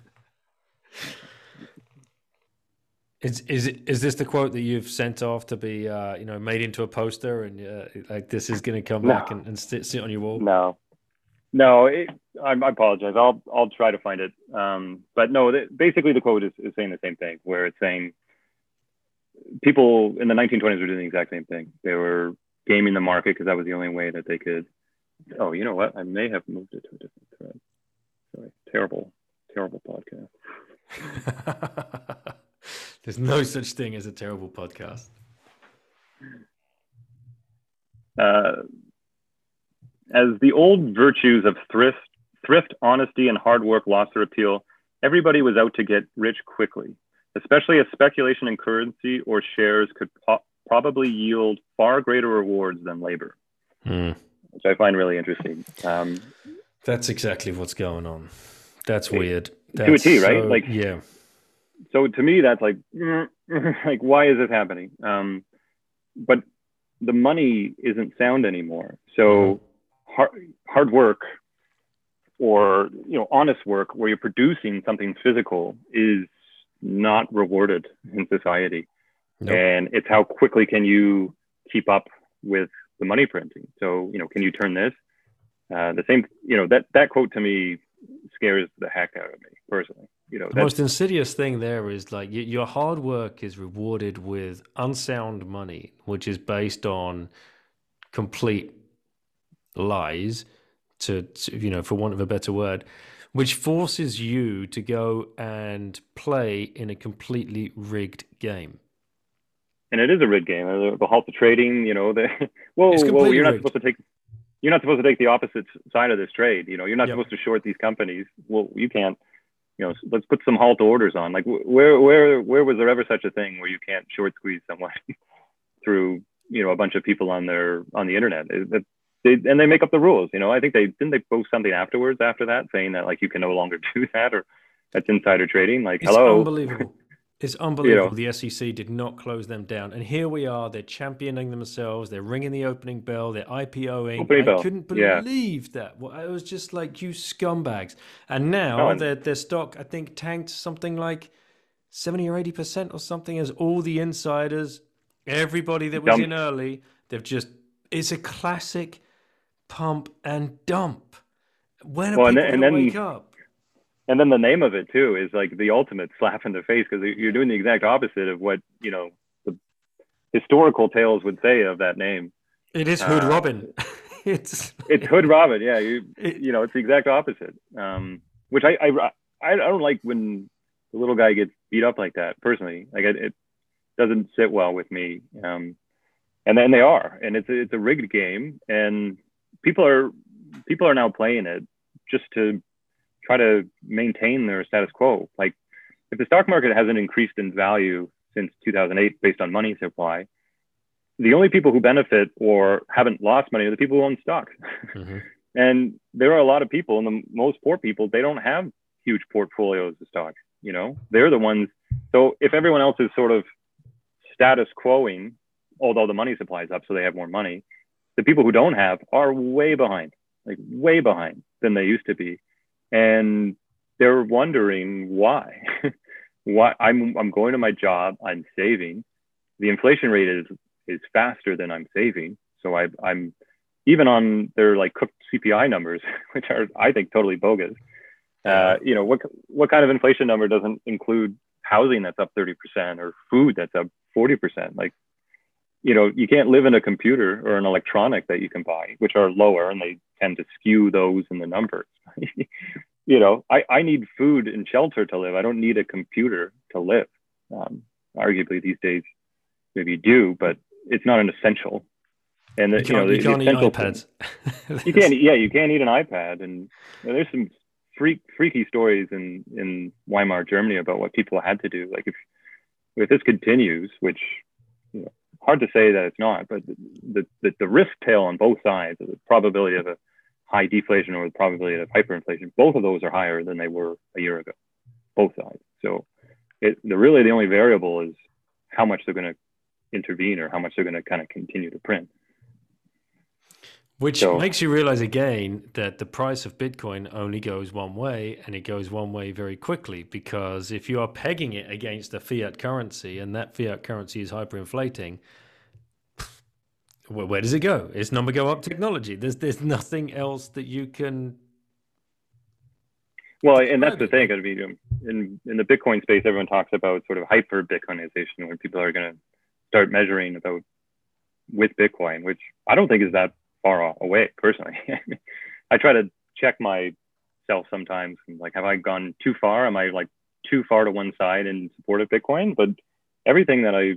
is is is this the quote that you've sent off to be uh, you know made into a poster and uh, like this is going to come no. back and, and sit, sit on your wall? No, no, it, I, I, apologize. I'll I'll try to find it. Um, but no, the, basically the quote is, is saying the same thing, where it's saying people in the 1920s were doing the exact same thing. They were gaming the market because that was the only way that they could. Oh, you know what? I may have moved it to a different thread. Sorry, terrible, terrible podcast. There's no such thing as a terrible podcast. Uh, as the old virtues of thrift, thrift, honesty, and hard work lost their appeal, everybody was out to get rich quickly, especially as speculation in currency or shares could probably yield far greater rewards than labor, Hmm. which I find really interesting. Um, That's exactly what's going on. That's weird. to a T, That's right? so- Like- yeah, so to me, that's like, like why is this happening? Um, but the money isn't sound anymore. So hard, hard work or you know honest work where you're producing something physical is not rewarded in society Nope. and it's how quickly can you keep up with the money printing so you know can you turn this uh, the same you know that that quote to me scares the heck out of me personally you know The most insidious thing there is like your hard work is rewarded with unsound money, which is based on complete lies, to, to you know, for want of a better word, which forces you to go and play in a completely rigged game. and it is a rigged game. The, the halt to trading, you know, the whoa, whoa, you're not rigged. supposed to take, you're not supposed to take the opposite side of this trade. You know, you're not Yep. supposed to short these companies. Well, you can't. You know, let's put some halt orders on. Like, where, where, where was there ever such a thing where you can't short squeeze someone through, you know, a bunch of people on their on the internet? It- it- they, and they make up the rules. You know, I think they didn't they post something afterwards after that saying that like you can no longer do that or that's insider trading. Like, It's hello, unbelievable. It's unbelievable. The SEC did not close them down, and here we are. They're championing themselves. They're ringing the opening bell. They're IPOing. Opening I bell, couldn't yeah. believe that. Well, I was just like, you scumbags. And now No, their their stock, I think, tanked something like seventy or eighty percent or something. As all the insiders, everybody that was in early, they've just. It's a classic pump and dump. When are Well, and people going to wake up? And then the name of it too is like the ultimate slap in the face because you're doing the exact opposite of what you know the historical tales would say of that name. It is Hood uh, Robin. it's It's Hood Robin, yeah. You It- you know it's the exact opposite. Um, which I, I I don't like when the little guy gets beat up like that. Personally, like it, it doesn't sit well with me. Um, and then they are, and it's it's a rigged game, and people are people are now playing it just to try to maintain their status quo. Like if the stock market hasn't increased in value since 2008 based on money supply, the only people who benefit or haven't lost money are the people who own stocks. Mhm. And there are a lot of people, and the most poor people, they don't have huge portfolios of stocks. You know, they're the ones. So if everyone else is sort of status quoing, although the money supply is up, so they have more money, the people who don't have are way behind, like way behind than they used to be, and they're wondering why. why I'm I'm going to my job, I'm saving. The inflation rate is is faster than I'm saving, so I, I'm even on their like cooked CPI numbers, which are I think totally bogus. Uh, you know what what kind of inflation number doesn't include housing that's up 30% or food that's up 40%? Like, you know, you can't live in a computer or an electronic that you can buy, which are lower and they tend to skew those in the numbers. you know, I, I need food and shelter to live. I don't need a computer to live. Um, arguably these days, maybe you do, but it's not an essential. And the, You you, know, the, you can't the eat iPads. you can't yeah you can't eat an ipad and you know, there's some freak freaky stories in in weimar germany about what people had to do like if if this continues which you know hard to say that it's not but the the, the risk tail on both sides the probability of a high deflation or the probability of hyperinflation both of those are higher than they were a year ago both sides. So it the really the only variable is how much they're going to intervene or how much they're going to kind of continue to print Which So- makes you realize again that the price of Bitcoin only goes one way and it goes one way very quickly because if you are pegging it against a fiat currency and that fiat currency is hyperinflating, where, does it go? Its number go up technology. There's there's nothing else that you can Well, and that's the thing. I mean, um, in in the Bitcoin space, everyone talks about sort of hyper Bitcoinization, where people are going to start measuring about with Bitcoin, which I don't think is that far away. Personally, I try to check myself sometimes. Like, have I gone too far? Am I like too far to one side in support of Bitcoin? But everything that I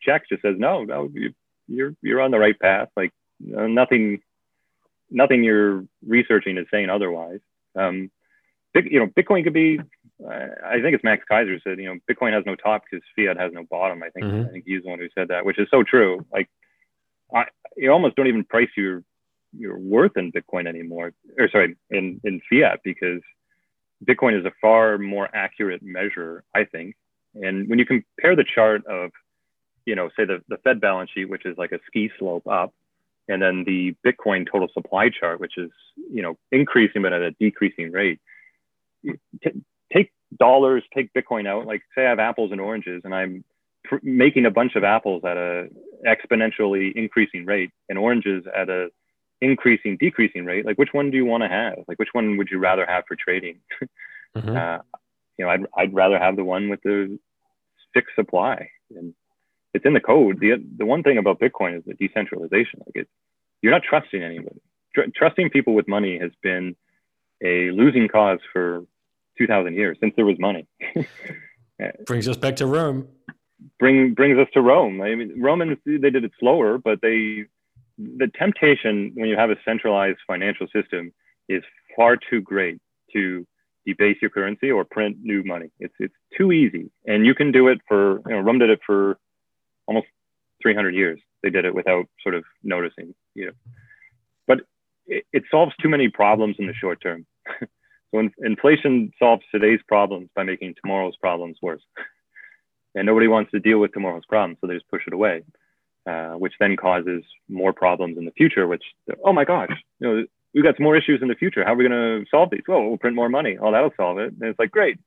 check just says no. No, you, you're you're on the right path. Like uh, nothing, nothing you're researching is saying otherwise. Um, you know, Bitcoin could be I think it's Max Keiser said, you know, Bitcoin has no top because fiat has no bottom. I think Mhm. I think he's the one who said that, which is so true. Like, I you almost don't even price your your worth in Bitcoin anymore, or sorry, in in fiat because Bitcoin is a far more accurate measure, I think. And when you compare the chart of, you know, say the the Fed balance sheet, which is like a ski slope up, and then the Bitcoin total supply chart, which is you know increasing but at a decreasing rate. T- take dollars, take Bitcoin out. Like say I have apples and oranges, and I'm pr- making a bunch of apples at a exponentially increasing rate, and oranges at a increasing decreasing rate. Like which one do you want to have? Like which one would you rather have for trading? Mhm. Uh, you know, I'd I'd rather have the one with the fixed supply, and it's in the code. the The one thing about Bitcoin is the decentralization. Like it, you're not trusting anybody. Tr- trusting people with money has been a losing cause for 2,000 years since there was money. Brings us back to Rome. Bring brings us to Rome. I mean, Romans they did it slower, but they the temptation when you have a centralized financial system is far too great to debase your currency or print new money. It's it's too easy, and you can do it for you know Rome did it for almost 300 years. They did it without sort of noticing, you know. But it, it solves too many problems in the short term. so in, inflation solves today's problems by making tomorrow's problems worse. and nobody wants to deal with tomorrow's problems, so they just push it away, uh, which then causes more problems in the future. Which oh my gosh, you know we've got some more issues in the future. How are we going to solve these? Well, we'll print more money. Oh, that'll solve it. And it's like great.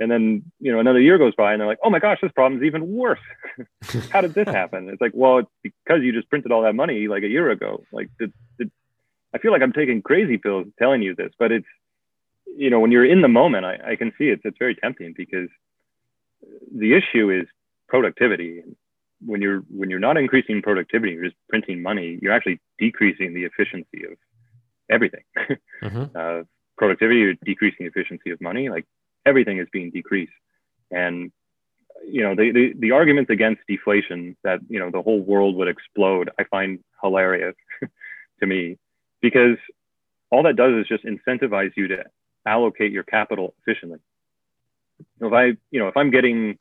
And then you know another year goes by, and they're like, oh my gosh, this problem's even worse. How did this happen? It's like, well, it's because you just printed all that money like a year ago. Like, did, did, I feel like I'm taking crazy pills telling you this, but it's you know when you're in the moment, I, I can see it's it's very tempting because the issue is productivity. When you're when you're not increasing productivity, you're just printing money. You're actually decreasing the efficiency of everything. hmm uh, productivity, you're decreasing efficiency of money. Like everything is being decreased. And you know the, the the arguments against deflation that you know the whole world would explode, I find hilarious to me because all that does is just incentivize you to allocate your capital efficiently. If I you know if I'm getting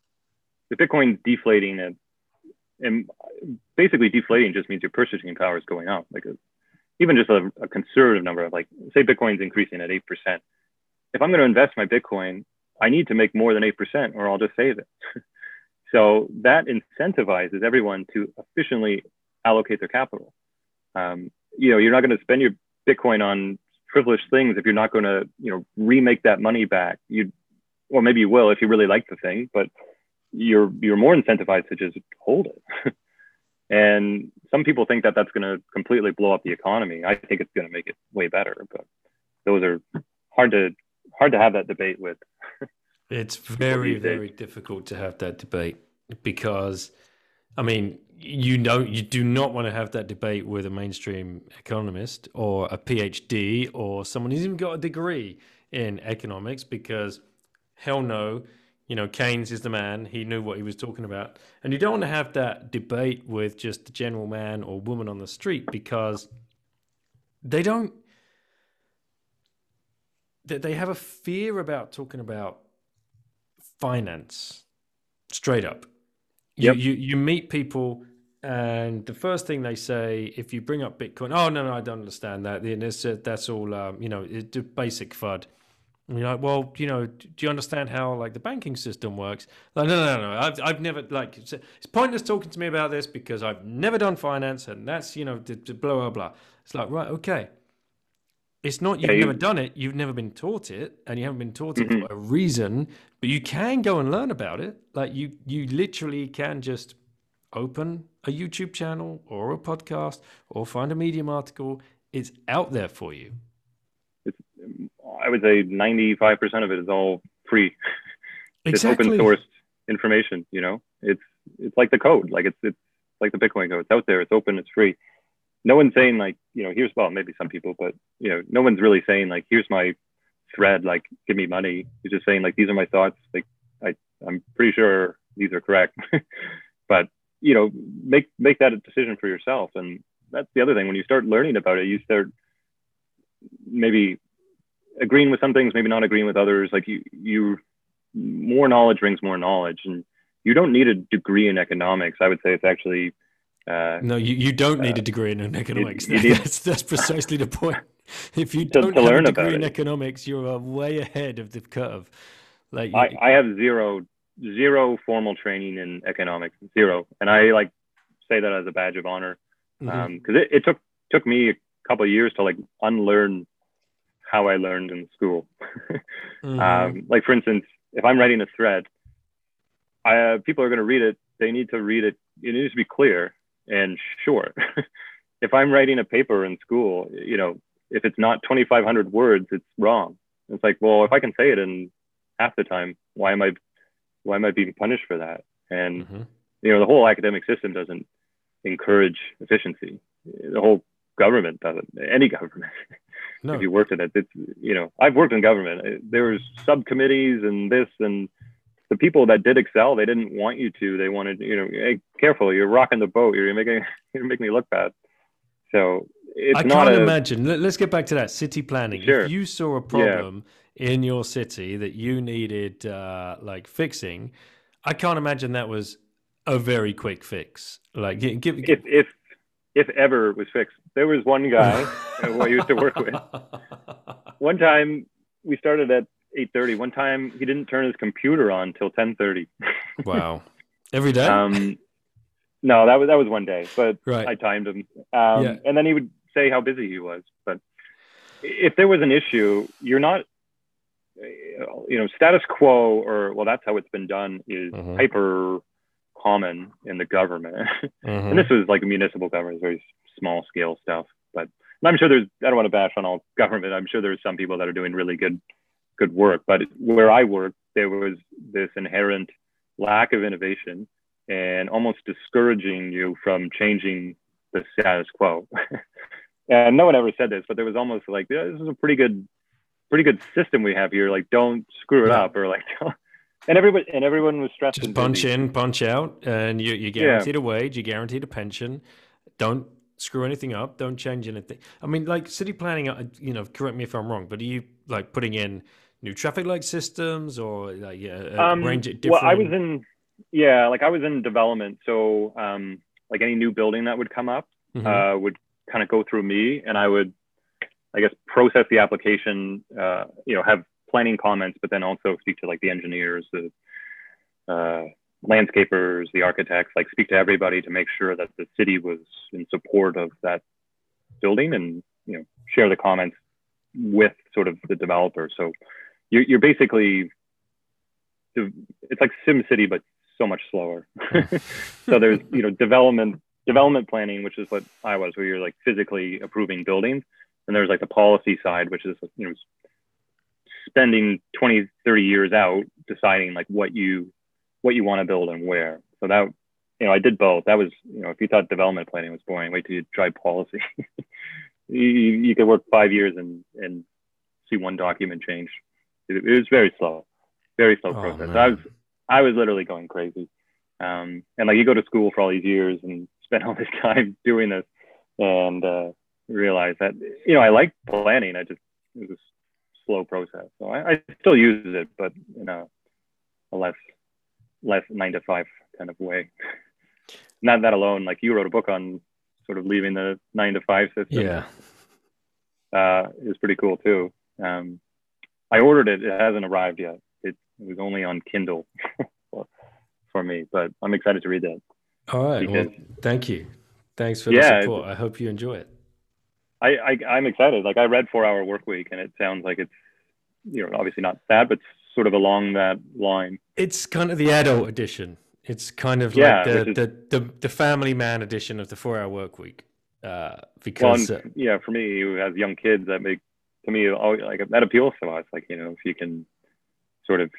the Bitcoin deflating and and basically deflating just means your purchasing power is going up. Like a, even just a, a conservative number of like say Bitcoin's increasing at eight percent. If I'm going to invest my Bitcoin, I need to make more than eight percent, or I'll just save it. so that incentivizes everyone to efficiently allocate their capital. Um, you know, you're not going to spend your Bitcoin on frivolous things if you're not going to, you know, remake that money back. You, or maybe you will if you really like the thing, but you're you're more incentivized to just hold it. and some people think that that's going to completely blow up the economy. I think it's going to make it way better, but those are hard to hard to have that debate with. It's very, very difficult to have that debate because, I mean, you know, you do not want to have that debate with a mainstream economist or a PhD or someone who's even got a degree in economics because, hell no, you know, Keynes is the man. He knew what he was talking about. And you don't want to have that debate with just the general man or woman on the street because they don't they have a fear about talking about finance straight up you, Yep. you you meet people and the first thing they say if you bring up bitcoin oh no no i don't understand that Then it's, uh, that's all um, you know it's basic fud and you're like well you know do you understand how like the banking system works like no no no no i've, I've never like it's, it's pointless talking to me about this because i've never done finance and that's you know d- d- blah blah blah it's like right okay it's not you've Yeah, you- never done it, you've never been taught it, and you haven't been taught it Mhm. for a reason, but you can go and learn about it. Like you you literally can just open a YouTube channel or a podcast or find a Medium article. It's out there for you. I would say 95% of it is all free. It's open source information, you know. It's it's like the code, like it's it's like the Bitcoin code. It's out there, it's open, it's free. No one's saying like, you know, here's well, maybe some people, but you know, no one's really saying like, here's my thread, like give me money. You're just saying like these are my thoughts. Like I I'm pretty sure these are correct. but you know, make make that a decision for yourself. And that's the other thing. When you start learning about it, you start maybe agreeing with some things, maybe not agreeing with others. Like you you more knowledge brings more knowledge, and you don't need a degree in economics. I would say it's actually uh, no, you, you don't need uh, a degree in economics. You, you that's, that's precisely the point. If you don't to have learn a degree in economics, you're way ahead of the curve. Like I, I have zero zero formal training in economics, zero, and I like say that as a badge of honor because mm-hmm. um, it, it took took me a couple of years to like unlearn how I learned in school. mm-hmm. um, like for instance, if I'm writing a thread, I, uh, people are going to read it. They need to read it. It needs to be clear and short. if I'm writing a paper in school, you know, if it's not 2,500 words, it's wrong. It's like, well, if I can say it in half the time, why am I, why am I being punished for that? And mm-hmm. you know, the whole academic system doesn't encourage efficiency. The whole government doesn't. Any government. No. if you worked in it, it's you know, I've worked in government. There was subcommittees and this and the people that did excel, they didn't want you to. They wanted, you know, hey, careful, you're rocking the boat. You're making you're making me look bad. So it's I can't a, imagine. Let's get back to that city planning. Sure. If you saw a problem yeah. in your city that you needed uh, like fixing, I can't imagine that was a very quick fix. Like, give, give, if if if ever it was fixed, there was one guy who I used to work with. One time we started at 8:30. One time he didn't turn his computer on till 10:30. wow. Every day? Um, no, that was that was one day, but right. I timed him. Um, yeah. and then he would say how busy he was. But if there was an issue, you're not you know, status quo or well that's how it's been done is mm-hmm. hyper common in the government. Mm-hmm. and this was like a municipal government, very small scale stuff. But I'm sure there's I don't want to bash on all government. I'm sure there's some people that are doing really good good work. But where I worked, there was this inherent lack of innovation and almost discouraging you from changing the status quo. and no one ever said this, but there was almost like, yeah, this is a pretty good, pretty good system we have here. Like, don't screw it yeah. up, or like, and everybody and everyone was stressed. Just punch busy. in, punch out, and you you guaranteed yeah. a wage, you're guaranteed a pension. Don't screw anything up. Don't change anything. I mean, like city planning. Uh, you know, correct me if I'm wrong, but are you like putting in new traffic light systems or like yeah, um, range it different? Well, I was in yeah, like I was in development, so um, like any new building that would come up mm-hmm. uh, would kind of go through me, and I would, I guess, process the application. Uh, you know, have planning comments, but then also speak to like the engineers, the uh, landscapers, the architects, like speak to everybody to make sure that the city was in support of that building, and you know, share the comments with sort of the developer. So you're, you're basically it's like sim city but so much slower so there's you know development development planning which is what i was where you're like physically approving buildings and there's like the policy side which is you know spending 20 30 years out deciding like what you what you want to build and where so that you know i did both that was you know if you thought development planning was boring wait till you try policy you, you could work five years and and see one document change it, it was very slow, very slow oh, process. Man. I was I was literally going crazy. Um, and like you go to school for all these years and spend all this time doing this, and uh, realize that you know I like planning. I just it was slow process. So I, I still use it, but in a, a less less nine to five kind of way. Not that alone. Like you wrote a book on sort of leaving the nine to five system. Yeah, uh, is pretty cool too. Um, I ordered it. It hasn't arrived yet. It, it was only on Kindle for, me, but I'm excited to read that. All right. Well, thank you. Thanks for yeah, the support. I hope you enjoy it. I, I am excited. Like I read Four Hour Work Week, and it sounds like it's you know obviously not that, but sort of along that line. It's kind of the adult edition. It's kind of yeah, like the, is, the, the the family man edition of the Four Hour Work Week. Uh, because well, uh, yeah, for me who has young kids, that make to me, like that appeals to us. Like you know, if you can sort of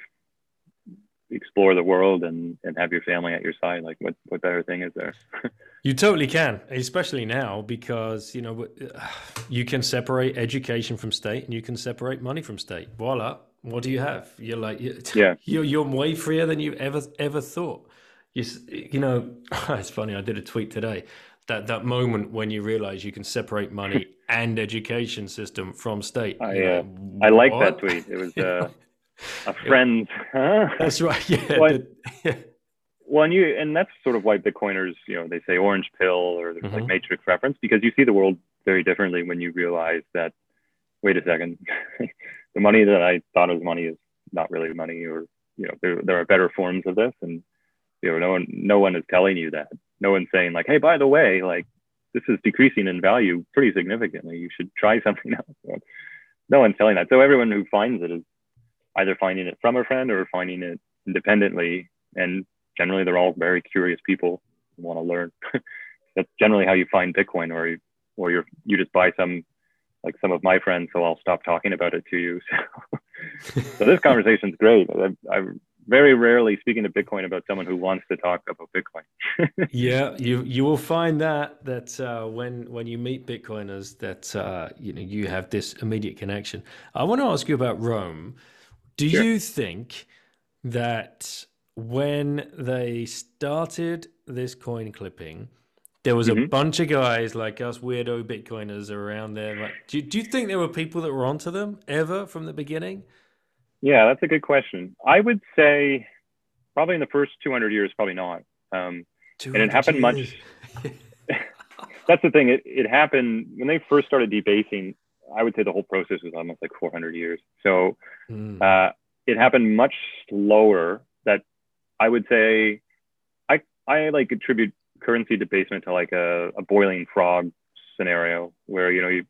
explore the world and and have your family at your side, like what what better thing is there? you totally can, especially now because you know you can separate education from state and you can separate money from state. Voila! What do you have? You're like yeah, you're you're way freer than you ever ever thought. You you know, it's funny. I did a tweet today that that moment when you realize you can separate money and education system from state. I uh, I like that tweet. It was uh, a friend. Huh? That's right. Yeah. Well, yeah. Well, and you, and that's sort of why Bitcoiners, you know, they say orange pill or there's like Mhm. matrix reference because you see the world very differently when you realize that, wait a second, the money that I thought was money is not really money, or you know, there there are better forms of this, and you know, no one no one is telling you that. No one's saying like, hey, by the way, like this is decreasing in value pretty significantly. You should try something else. No one's telling that. So everyone who finds it is either finding it from a friend or finding it independently and generally they're all very curious people who want to learn. That's generally how you find Bitcoin, or you, or you you just buy some, like some of my friends, so I'll stop talking about it to you. So, so this conversation's great. I, I'm very rarely speaking to Bitcoin about someone who wants to talk about Bitcoin. yeah, you you will find that that uh, when when you meet Bitcoiners, that uh, you know you have this immediate connection. I want to ask you about Rome. Do Sure. you think that when they started this coin clipping, there was a Mhm. bunch of guys like us weirdo Bitcoiners around there? Like, do you, do you think there were people that were onto them ever from the beginning? Yeah, that's a good question. I would say probably in the first 200 years, probably not. Um, And it 200 happened much- that's the thing. It, it happened when they first started debasing. I would say the whole process was almost like 400 years. So Mm. uh, it happened much slower. That I would say, I I like attribute currency debasement to like a, a boiling frog scenario where you know you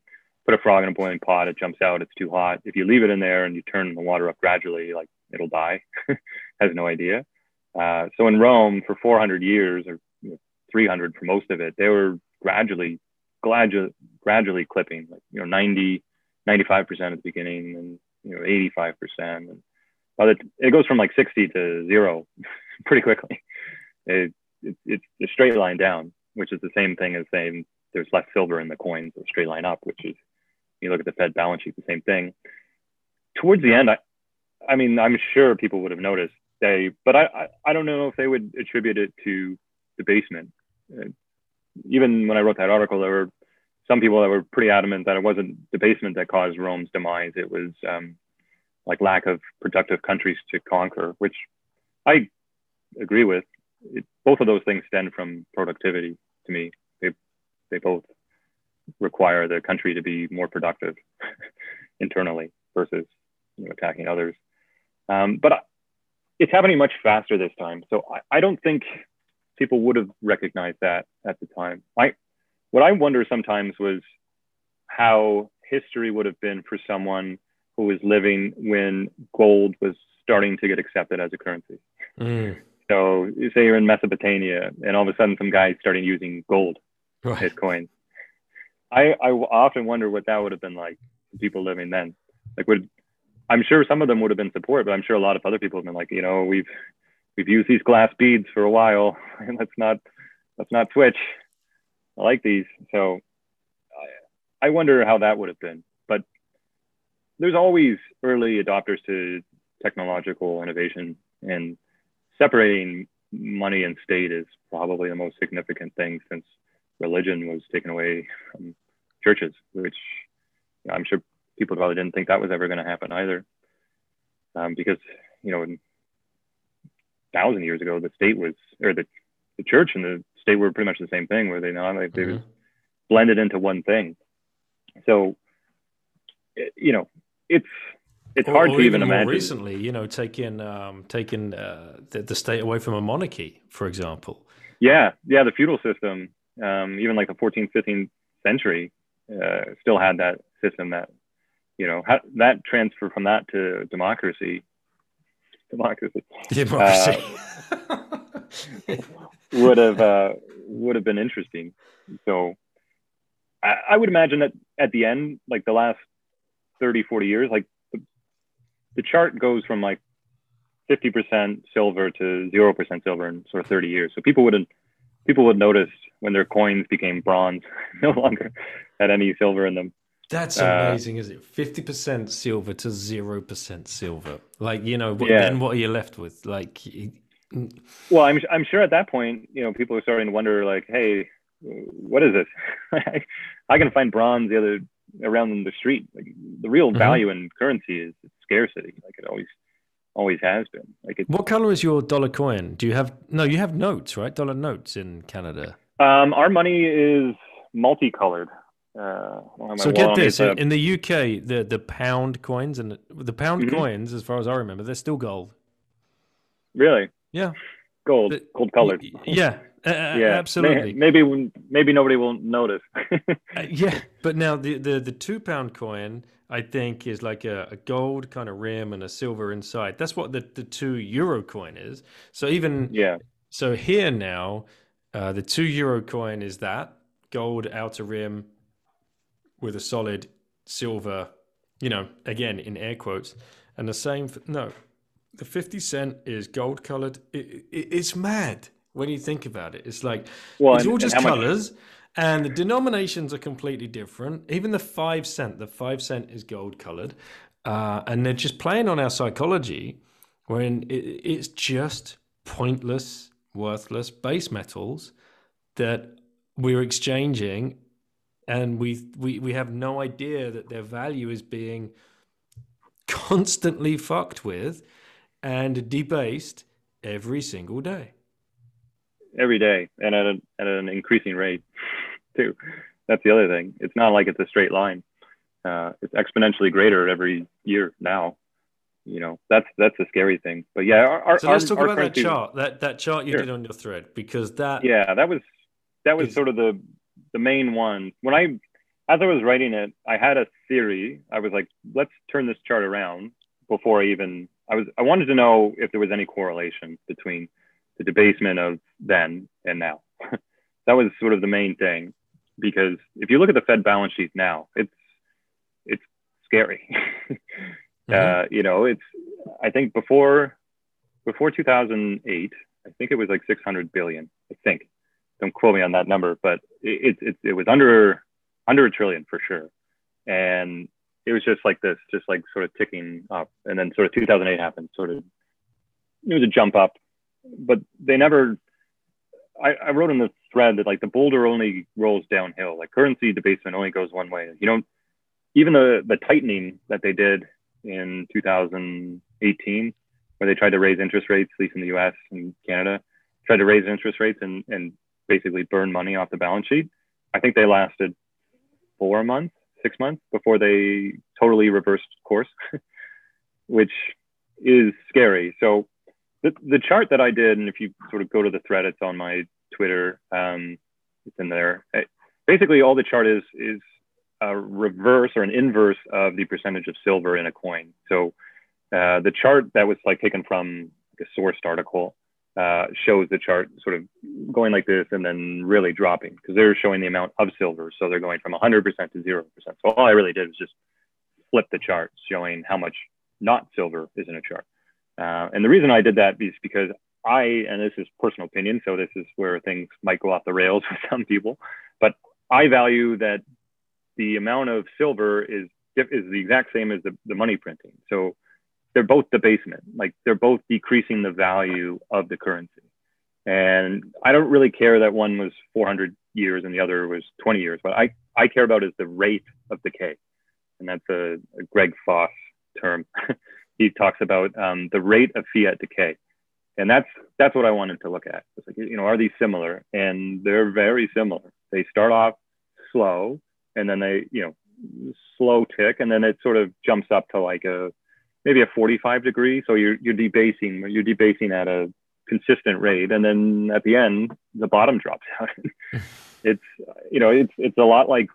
put a frog in a boiling pot, it jumps out, it's too hot. If you leave it in there and you turn the water up gradually, like it'll die. Has no idea. Uh, so in Rome for 400 years or 300 for most of it, they were gradually, gradually, gradually clipping, like you know 90, 95 percent at the beginning, and you know 85 percent, and by the it goes from like 60 to zero pretty quickly. It, it, it's a straight line down, which is the same thing as saying there's less silver in the coins, or straight line up, which is you look at the Fed balance sheet, the same thing. Towards the end, I, I mean, I'm sure people would have noticed they, but I, I, I don't know if they would attribute it to debasement. Uh, even when I wrote that article, there were some people that were pretty adamant that it wasn't debasement that caused Rome's demise. It was um, like lack of productive countries to conquer, which I agree with. It, both of those things stem from productivity to me. They, they both require the country to be more productive internally versus you know, attacking others. Um, but it's happening much faster this time. So I, I don't think people would have recognized that at the time. I, what I wonder sometimes was how history would have been for someone who was living when gold was starting to get accepted as a currency. Mm. So you say you're in Mesopotamia and all of a sudden some guy starting using gold Right. as coins. I, I often wonder what that would have been like for people living then. Like would I'm sure some of them would have been support, but I'm sure a lot of other people have been like, you know, we've we've used these glass beads for a while and let's not let's not switch. I like these. So I, wonder how that would have been. But there's always early adopters to technological innovation and separating money and state is probably the most significant thing since religion was taken away from churches, which I'm sure people probably didn't think that was ever going to happen either. Um, because, you know, thousand years ago, the state was, or the, the church and the state were pretty much the same thing, where they not like they Mhm. was blended into one thing. So, you know, it's it's Or- hard or to even more imagine. recently, you know, taking um, taking uh, the, the state away from a monarchy, for example. Yeah, yeah, the feudal system, um, even like the 14th, 15th century, uh, still had that system that, you know, ha- that transfer from that to democracy, democracy Democracy. would have uh, would have been interesting. So, I, I would imagine that at the end, like the last 30, 40 years, like the, the chart goes from like 50% silver to 0% silver in sort of 30 years. So people wouldn't people would notice when their coins became bronze, no longer had any silver in them. That's uh, amazing, is it? Fifty percent silver to zero percent silver. Like you know, Yeah. then what are you left with? Like, Well, I'm I'm sure at that point, you know, people are starting to wonder, like, hey, what is this? I can find bronze the other around the street. Like the real Mhm. value in currency is its scarcity. Like it always always has been. Like What color is your dollar coin? Do you have no? You have notes, right? Dollar notes in Canada. um, our money is multicolored. Uh, I don't have my So get this: a- in in the UK, the the pound coins and the, pound Mhm. coins, as far as I remember, they're still gold. really Yeah, gold, The- gold colored. Yeah, uh, uh, Yeah, absolutely. Maybe maybe nobody will notice. Uh, yeah, but now the, the, the two pound coin, I think, is like a, a gold kind of rim and a silver inside. That's what the, the two euro coin is. So even yeah, so, here now, uh, the two euro coin is that gold outer rim with a solid silver, you know, again in air quotes, and the same. For, no, the fifty cent is gold colored. It, it, it's mad when you think about it. It's like Well, it's and- all and just how much- colors, and the denominations are completely different. Even the five cent, the five cent is gold colored, uh, and they're just playing on our psychology when it, it's just pointless, worthless base metals that we're exchanging, and we we we have no idea that their value is being constantly fucked with and debased every single day. every day and at, a, at an increasing rate too. That's the other thing. It's not like it's a straight line. Uh, it's exponentially greater every year now. You know, that's that's the scary thing. But yeah, our, our, So let's our- talk about that chart, that that chart you Sure. did on your thread, because that Yeah, that was that was Is- sort of the the main one. When I as I was writing it, I had a theory. I was like, let's turn this chart around before I even I was I wanted to know if there was any correlation between the debasement of then and now. that was sort of the main thing because if you look at the Fed balance sheet now, it's it's scary. Mhm. uh, you know, it's I think before before 2008, I think it was like 600 billion. I think. Don't quote me on that number, but it it, it, was under under a trillion for sure, and it was just like this, just like sort of ticking up. And then sort of 2008 happened, sort of it was a jump up, but they never. I, I wrote in the thread that like the boulder only rolls downhill. Like currency debasement only goes one way. You don't even the the tightening that they did in 2018, where they tried to raise interest rates, at least in the U.S. and Canada, tried to raise interest rates and and basically burn money off the balance sheet. I think they lasted four months, six months before they totally reversed course, which is scary. So the, the chart that I did, and if you sort of go to the thread, it's on my Twitter. Um, it's in there. It- basically, all the chart is is a reverse or an inverse of the percentage of silver in a coin. So uh, the chart that was like taken from a sourced article uh, shows the chart sort of going like this and then really dropping because they're showing the amount of silver. So they're going from 100% to 0%. So all I really did was just flip the chart showing how much not silver is in a chart. Uh, and the reason I did that is because I, and this is personal opinion, so this is where things might go off the rails with some people, but I value that the amount of silver is is the exact same as the, the money printing. So they're both debasement, like they're both decreasing the value of the currency. And I don't really care that one was 400 years and the other was 20 years. What I, I care about is the rate of decay. And that's a, a Greg Foss term. he talks about um, the rate of fiat decay. And that's that's what I wanted to look at. It's like, you know, are these similar? And they're very similar. They start off slow and then they, you know, slow tick, and then it sort of jumps up to like a maybe a 45 degree. So you're you're debasing, you're debasing at a consistent rate, and then at the end, the bottom drops out. it's you know, it's it's a lot like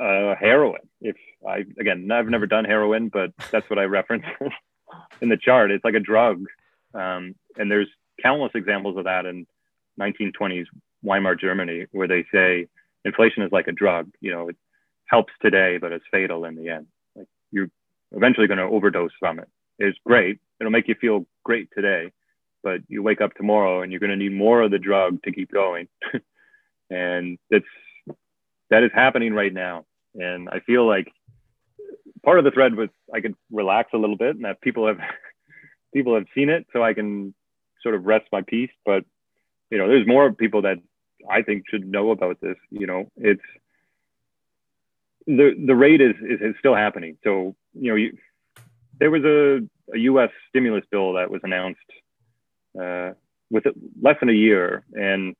uh, heroin. If I again, I've never done heroin, but that's what I reference in the chart. It's like a drug, um, and there's countless examples of that in 1920s Weimar Germany, where they say inflation is like a drug. You know, it helps today, but it's fatal in the end. Like you're eventually going to overdose from it. It's great. It'll make you feel great today, but you wake up tomorrow and you're going to need more of the drug to keep going. and that's that is happening right now. And I feel like part of the thread was I could relax a little bit and that people have people have seen it so I can sort of rest my peace. But you know, there's more people that I think should know about this. You know, it's the the rate is, is, is still happening. So you know, you, there was a a U.S. stimulus bill that was announced uh, with less than a year, and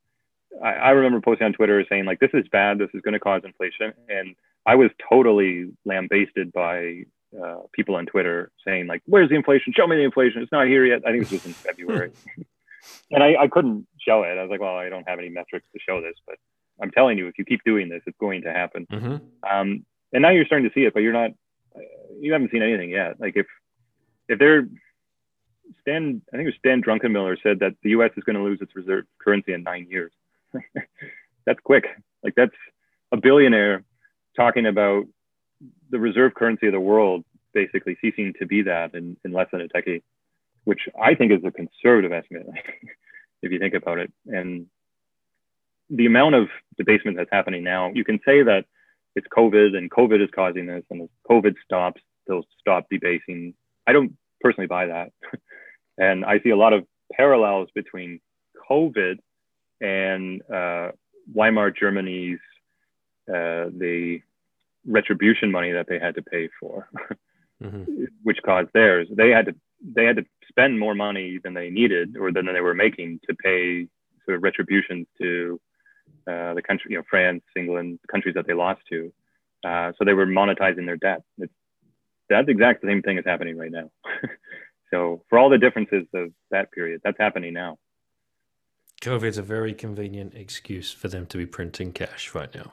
I, I remember posting on Twitter saying like, "This is bad. This is going to cause inflation," and I was totally lambasted by uh, people on Twitter saying like, "Where's the inflation? Show me the inflation. It's not here yet." I think it was just in February, and I, I couldn't show it. I was like, "Well, I don't have any metrics to show this, but I'm telling you, if you keep doing this, it's going to happen." Mm-hmm. Um, and now you're starting to see it, but you're not. You haven't seen anything yet. Like if if they're Stan, I think it was Stan Druckenmiller said that the U.S. is going to lose its reserve currency in nine years. that's quick. Like that's a billionaire talking about the reserve currency of the world basically ceasing to be that in, in less than a decade, which I think is a conservative estimate, if you think about it. And the amount of debasement that's happening now, you can say that it's COVID and COVID is causing this, and if COVID stops, they'll stop debasing. I don't personally buy that. and I see a lot of parallels between COVID and uh, Weimar Germany's uh, the retribution money that they had to pay for, mm-hmm. which caused theirs. They had to they had to spend more money than they needed or than they were making to pay sort of retributions to uh, the country, you know, France, England, countries that they lost to. Uh, so they were monetizing their debt. It's, that's exactly the same thing is happening right now. so for all the differences of that period, that's happening now. COVID's a very convenient excuse for them to be printing cash right now.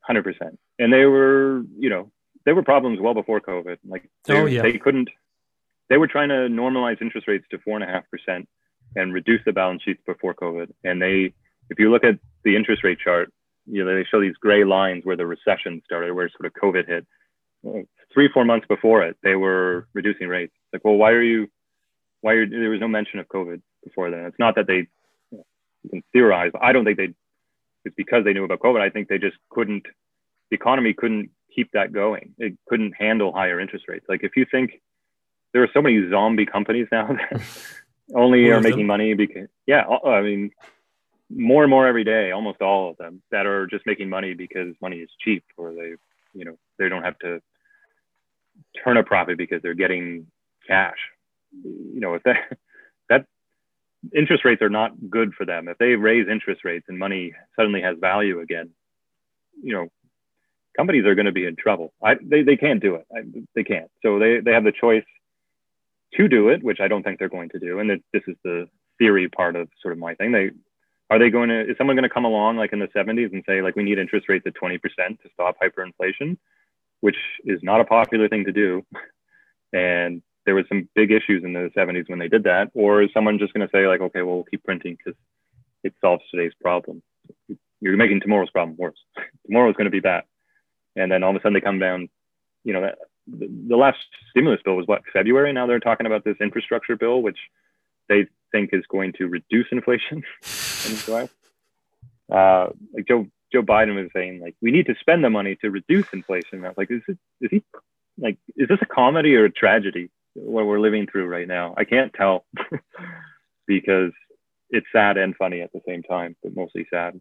Hundred percent, and they were, you know, there were problems well before COVID. Like, they, oh yeah, they couldn't. They were trying to normalize interest rates to four and a half percent and reduce the balance sheets before COVID. And they, if you look at the interest rate chart, you know, they show these gray lines where the recession started, where sort of COVID hit. Three, four months before it, they were reducing rates. Like, well, why are you? Why are there was no mention of COVID before then? It's not that they you can theorize. I don't think they. It's because they knew about COVID. I think they just couldn't. The economy couldn't keep that going. It couldn't handle higher interest rates. Like if you think there are so many zombie companies now that only are making money because yeah, uh, I mean more and more every day, almost all of them that are just making money because money is cheap or they you know they don't have to turn a profit because they're getting cash. You know if that that interest rates are not good for them. If they raise interest rates and money suddenly has value again, you know, companies are going to be in trouble. I, they, they can't do it. I, they can't. So they, they have the choice to do it, which I don't think they're going to do. And it, this is the theory part of sort of my thing. They are they going to is someone going to come along like in the 70s and say like we need interest rates at 20% to stop hyperinflation, which is not a popular thing to do. And there was some big issues in the 70s when they did that. Or is someone just going to say like okay well we'll keep printing because it solves today's problem. You're making tomorrow's problem worse. Tomorrow's going to be bad. And then all of a sudden they come down you know that, the, the last stimulus bill was what february? Now they're talking about this infrastructure bill which they think is going to reduce inflation Uh, like Joe Joe Biden was saying, like we need to spend the money to reduce inflation. Like, is it is he like is this a comedy or a tragedy? what we're living through right now. I can't tell because it's sad and funny at the same time, but mostly sad.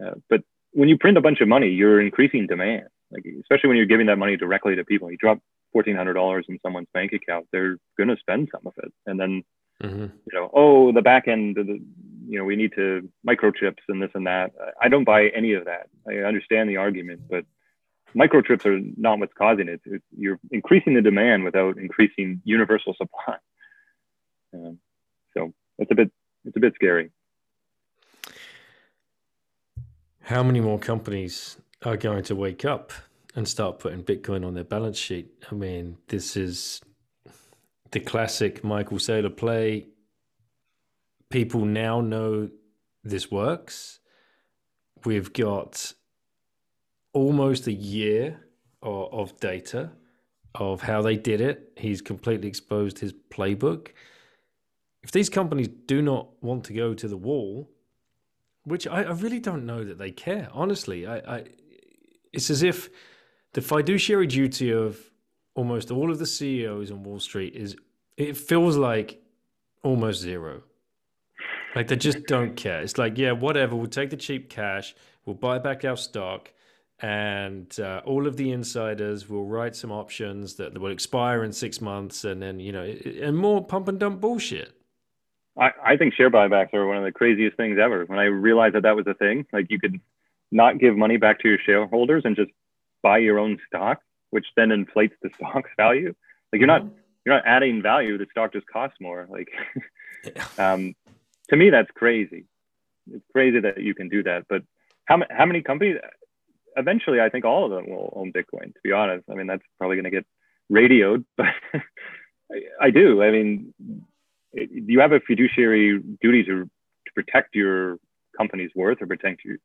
Uh, but when you print a bunch of money, you're increasing demand. Like especially when you're giving that money directly to people. You drop fourteen hundred dollars in someone's bank account, they're to spend some of it, and then mm-hmm. you know, oh, the back end, the, you know, we need to microchips and this and that. I don't buy any of that. I understand the argument, but microchips are not what's causing it. It's, you're increasing the demand without increasing universal supply. Um, so it's a bit it's a bit scary. How many more companies are going to wake up and start putting Bitcoin on their balance sheet? I mean, this is the classic Michael Saylor play. People now know this works. We've got almost a year of, of data of how they did it. He's completely exposed his playbook. If these companies do not want to go to the wall, which I, I really don't know that they care, honestly, I, I, it's as if the fiduciary duty of almost all of the CEOs on Wall Street is it feels like almost zero. Like they just don't care. It's like, yeah, whatever, we'll take the cheap cash, we'll buy back our stock, and uh, all of the insiders will write some options that will expire in six months, and then you know, and more pump and dump bullshit. I, I think share buybacks are one of the craziest things ever. When I realized that that was a thing, like you could not give money back to your shareholders and just buy your own stock, which then inflates the stock's value. Like you're not you're not adding value. The stock just costs more. Like, um, to me, that's crazy. It's crazy that you can do that. But how how many companies? eventually, I think all of them will own Bitcoin. To be honest, I mean that's probably going to get ratioed, but I, I, do. I mean, it, you have a fiduciary duty to to protect your company's worth or protect your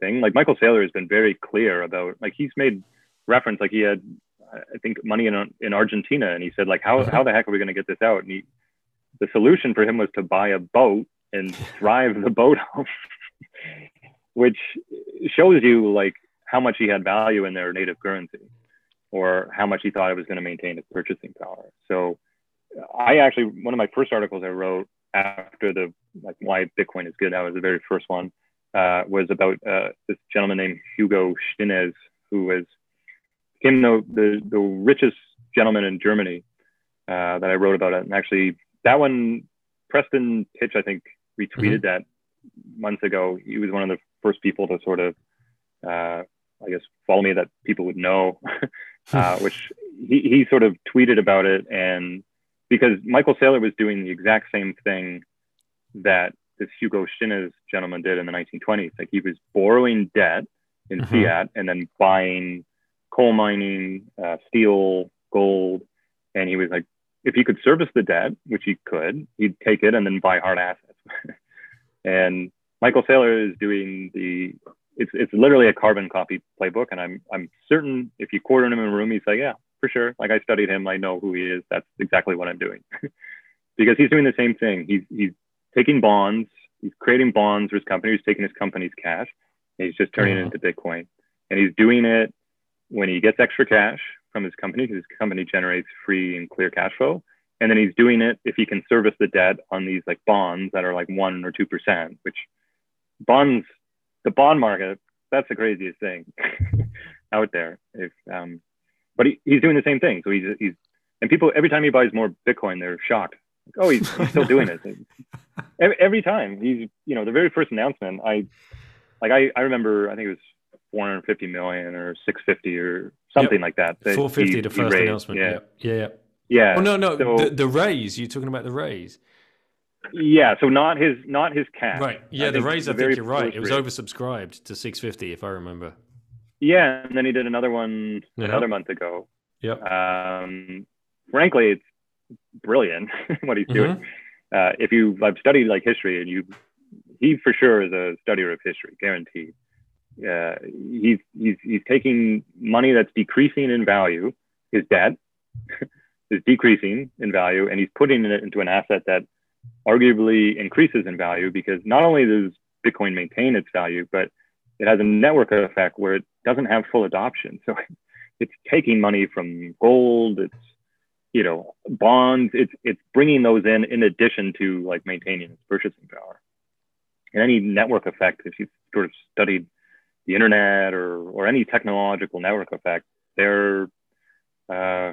thing. Like Michael Saylor has been very clear about, like he's made reference, like he had, I think, money in in Argentina, and he said, like, how how the heck are we going to get this out? And he, the solution for him was to buy a boat and drive the boat home. which shows you like how much he had value in their native currency or how much he thought it was going to maintain its purchasing power. So I actually, one of my first articles I wrote after the, like why Bitcoin is good, that was the very first one, uh, was about uh, this gentleman named Hugo Stinnes, who was, became the, the, the richest gentleman in Germany uh, that I wrote about it. And actually that one, Preston Pysh, I think, retweeted mm-hmm. that months ago. He was one of the first people to sort of uh, I guess follow me that people would know, uh, which he, he sort of tweeted about it. And because Michael Saylor was doing the exact same thing that this Hugo Stinnes gentleman did in the 1920s. Like he was borrowing debt in mm-hmm. fiat and then buying coal mining, uh, steel, gold. And he was like, if he could service the debt, which he could, he'd take it and then buy hard assets. and Michael Saylor is doing the it's it's literally a carbon copy playbook, and I'm I'm certain if you quarter him in a room, he's like, yeah, for sure. Like I studied him, I know who he is. That's exactly what I'm doing, because he's doing the same thing. He's he's taking bonds, he's creating bonds for his company. He's taking his company's cash, and he's just turning mm-hmm. it into Bitcoin, and he's doing it when he gets extra cash from his company. Because his company generates free and clear cash flow, and then he's doing it if he can service the debt on these like bonds that are like one or two percent, which bonds the bond market, that's the craziest thing out there. If um, but he, he's doing the same thing. So he's he's and people every time he buys more Bitcoin, they're shocked. Like, oh, he's, he's still doing it. every, every time he's you know the very first announcement, I like I I remember I think it was 450 million or 650 or something yep. like that. that 450 the first announcement. Yeah. Yeah. Yeah. yeah. Oh no, no, so, the, the raise. You're talking about the raise. Yeah, so not his not his cash. Right. Yeah, I the raise. I think you're right. It was oversubscribed to 650, if I remember. Yeah, and then he did another one yeah. another month ago. Yep. Um, frankly, it's brilliant what he's doing. Mm-hmm. Uh, if you I've studied like history, and you, he for sure is a studier of history, guaranteed. Uh, he's he's he's taking money that's decreasing in value, his debt is decreasing in value, and he's putting it into an asset that arguably increases in value because not only does Bitcoin maintain its value, but it has a network effect where it doesn't have full adoption. So it's taking money from gold, it's you know bonds, it's it's bringing those in in addition to like maintaining its purchasing power. And any network effect, if you've sort of studied the internet or or any technological network effect, they're uh,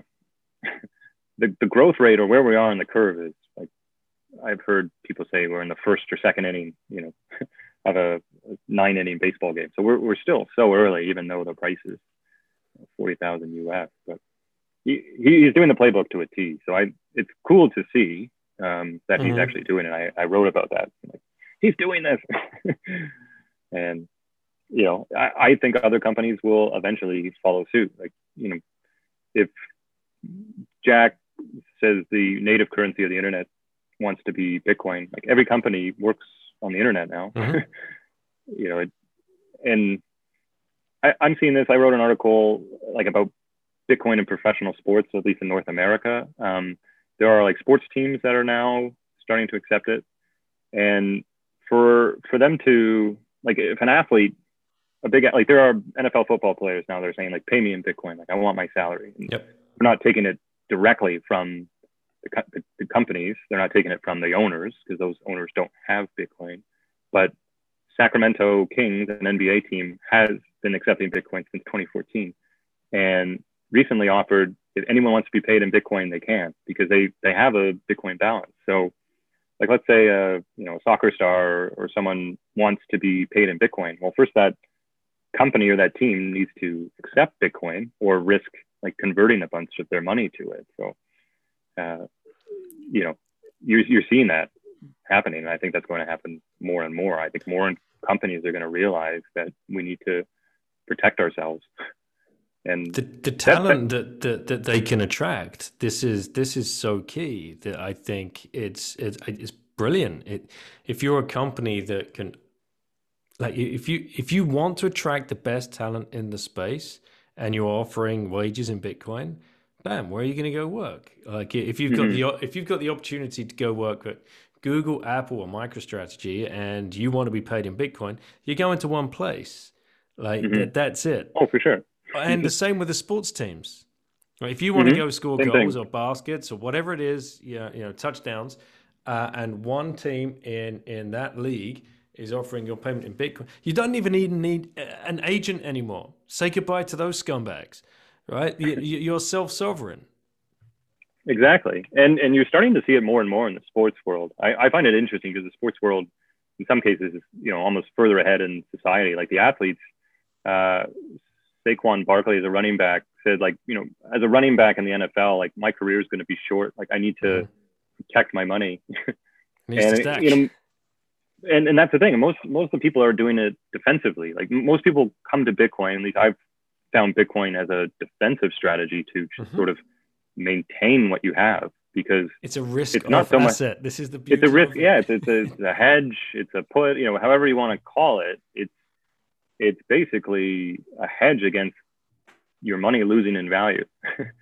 the the growth rate or where we are in the curve is like I've heard people say we're in the first or second inning, you know, of a nine inning baseball game. So we're, we're still so early, even though the price is 40,000 US, but he, he's doing the playbook to a T. So I, it's cool to see um, that mm-hmm. he's actually doing it. I, I wrote about that. Like, he's doing this. and, you know, I, I think other companies will eventually follow suit. Like, you know, if Jack says the native currency of the internet wants to be Bitcoin. Like every company works on the internet now. Mm-hmm. you know, it, and I, I'm seeing this. I wrote an article like about Bitcoin in professional sports, at least in North America. Um, there are like sports teams that are now starting to accept it, and for for them to like if an athlete a big like there are NFL football players now they're saying like pay me in Bitcoin like I want my salary. And yep. We're not taking it directly from the, the, the companies. They're not taking it from the owners because those owners don't have Bitcoin. But Sacramento Kings, an NBA team, has been accepting Bitcoin since 2014, and recently offered if anyone wants to be paid in Bitcoin, they can because they they have a Bitcoin balance. So, like let's say a you know a soccer star or, or someone wants to be paid in Bitcoin. Well, first that company or that team needs to accept Bitcoin or risk like converting a bunch of their money to it. So, uh, you know, you're, you're seeing that happening. And I think that's going to happen more and more. I think more companies are going to realize that we need to protect ourselves. And the, the talent that, that, that they can attract, this is this is so key that I think it's it's, it's brilliant. It if you're a company that can like if you if you want to attract the best talent in the space and you're offering wages in Bitcoin, bam, where are you going to go work? Like if you've got mm-hmm. the if you've got the opportunity to go work at Google, Apple, or MicroStrategy, and you want to be paid in Bitcoin, you go into one place. Like mm-hmm. that, that's it. Oh, for sure. And the same with the sports teams. If you want mm-hmm. to go score same goals thing. or baskets or whatever it is, you know, you know touchdowns, uh, and one team in in that league is offering your payment in Bitcoin. You don't even need, need an agent anymore. Say goodbye to those scumbags, right? You're self sovereign. Exactly, and and you're starting to see it more and more in the sports world. I, I find it interesting because the sports world, in some cases, is you know almost further ahead in society. Like the athletes, uh, Saquon Barkley as a running back said, like you know, as a running back in the NFL, like my career is going to be short. Like I need to mm-hmm. protect my money. and you know, and, and that's the thing. Most most of the people are doing it defensively. Like most people come to Bitcoin. At least I've found Bitcoin as a defensive strategy to mm-hmm. sort of maintain what you have because it's a risk it's not so asset. Much, this is the it's a risk. Yeah, it's it's a, it's a hedge. It's a put. You know, however you want to call it. It's it's basically a hedge against your money losing in value.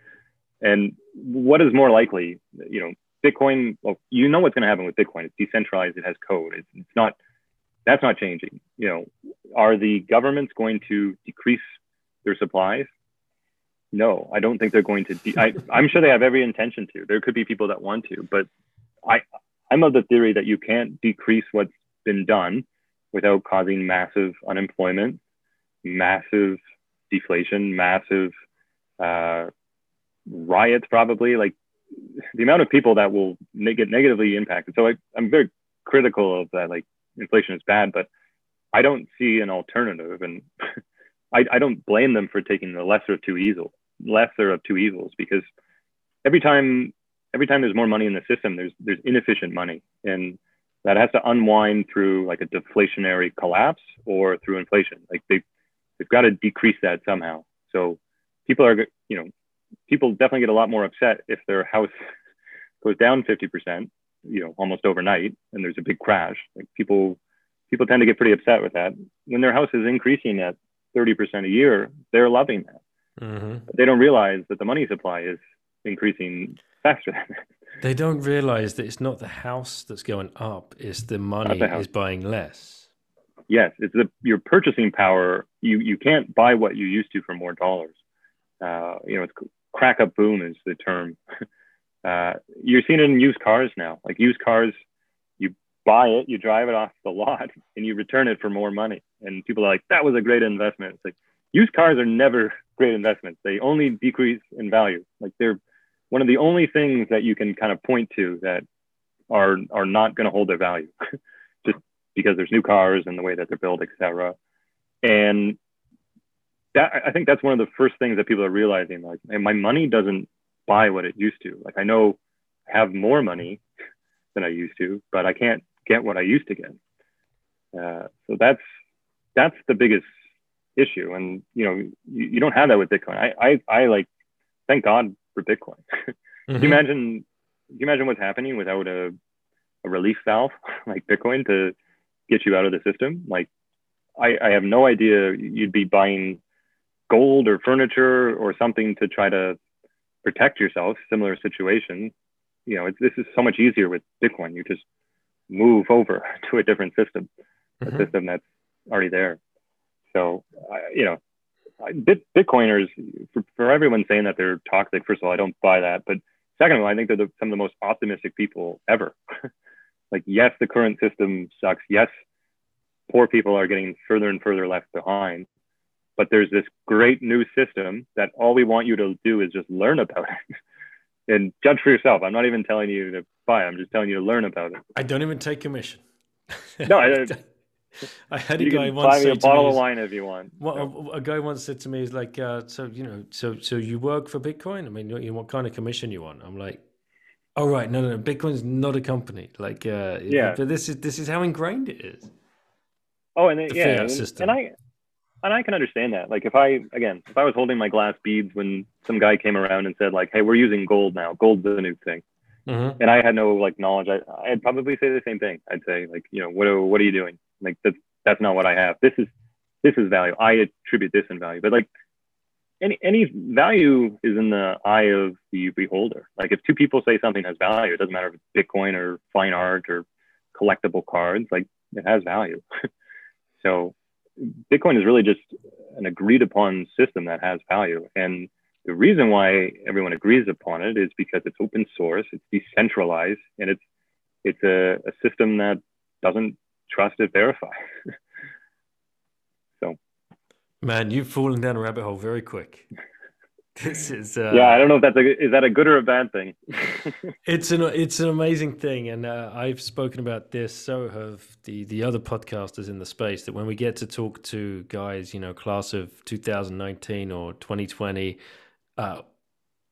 and what is more likely? You know, Bitcoin, well, you know what's going to happen with Bitcoin. It's decentralized. It has code. It's, it's not, that's not changing. You know, are the governments going to decrease their supplies? No, I don't think they're going to. De- I, I'm sure they have every intention to. There could be people that want to, but I, I'm of the theory that you can't decrease what's been done without causing massive unemployment, massive deflation, massive uh, riots, probably. Like the amount of people that will get negatively impacted. So I, I'm very critical of that. Like inflation is bad, but I don't see an alternative, and I, I don't blame them for taking the lesser of two evils, lesser of two evils, because every time every time there's more money in the system, there's there's inefficient money, and that has to unwind through like a deflationary collapse or through inflation. Like they they've got to decrease that somehow. So people are you know people definitely get a lot more upset if their house goes down 50%, you know, almost overnight, and there's a big crash. Like people, people tend to get pretty upset with that. When their house is increasing at 30% a year, they're loving that. Mm-hmm. They don't realize that the money supply is increasing faster than that. They don't realize that it's not the house that's going up; it's the money the is buying less. Yes, it's the your purchasing power. You you can't buy what you used to for more dollars. Uh, you know, it's crack up boom is the term. Uh, you're seeing it in used cars now. Like used cars, you buy it, you drive it off the lot, and you return it for more money. And people are like, "That was a great investment." It's like used cars are never great investments. They only decrease in value. Like they're one of the only things that you can kind of point to that are are not going to hold their value, just because there's new cars and the way that they're built, etc. And that I think that's one of the first things that people are realizing. Like, my money doesn't buy what it used to. Like, I know I have more money than I used to, but I can't get what I used to get. Uh, so that's that's the biggest issue. And you know, you, you, don't have that with Bitcoin. I I, I like thank God for Bitcoin. mm-hmm. Can you imagine? Can you imagine what's happening without a a relief valve like Bitcoin to get you out of the system? Like, I, I have no idea you'd be buying gold or furniture or something to try to protect yourself, similar situation, you know, this is so much easier with Bitcoin. You just move over to a different system, mm-hmm. a system that's already there. So, uh, you know, Bit- Bitcoiners, for, for everyone saying that they're toxic, first of all, I don't buy that. But second of all, I think they're the, some of the most optimistic people ever. like, yes, the current system sucks. Yes, poor people are getting further and further left behind but there's this great new system that all we want you to do is just learn about it and judge for yourself. I'm not even telling you to buy. I'm just telling you to learn about it. I don't even take commission. no, I, I had a guy once buy me say a bottle of wine if you want. What No. a, a guy once said to me is like, uh, so you know, so so you work for Bitcoin? I mean, you know, what kind of commission you want? I'm like, oh right, no, no, no, Bitcoin's not a company. Like, uh, Yeah. but this is this is how ingrained it is. Oh, and then, the yeah, and, system. and I and I can understand that. Like if I again, if I was holding my glass beads when some guy came around and said like, "Hey, we're using gold now. Gold's the new thing," hmm and I had no like knowledge, I, I'd probably say the same thing. I'd say like, you know, what are, what are you doing? Like that's that's not what I have. This is this is value. I attribute this in value, but like. Any, any value is in the eye of the beholder. Like if two people say something has value, it doesn't matter if it's Bitcoin or fine art or collectible cards, like it has value. so Bitcoin is really just an agreed upon system that has value. And the reason why everyone agrees upon it is because it's open source, it's decentralized, and it's it's a, a system that doesn't trust it verify. so Man, you've fallen down a rabbit hole very quick. This is uh, yeah, I don't know if that's a is that a good or a bad thing. It's an it's an amazing thing, and uh, I've spoken about this. So have the the other podcasters in the space. That when we get to talk to guys, you know, class of 2019 or 2020, uh,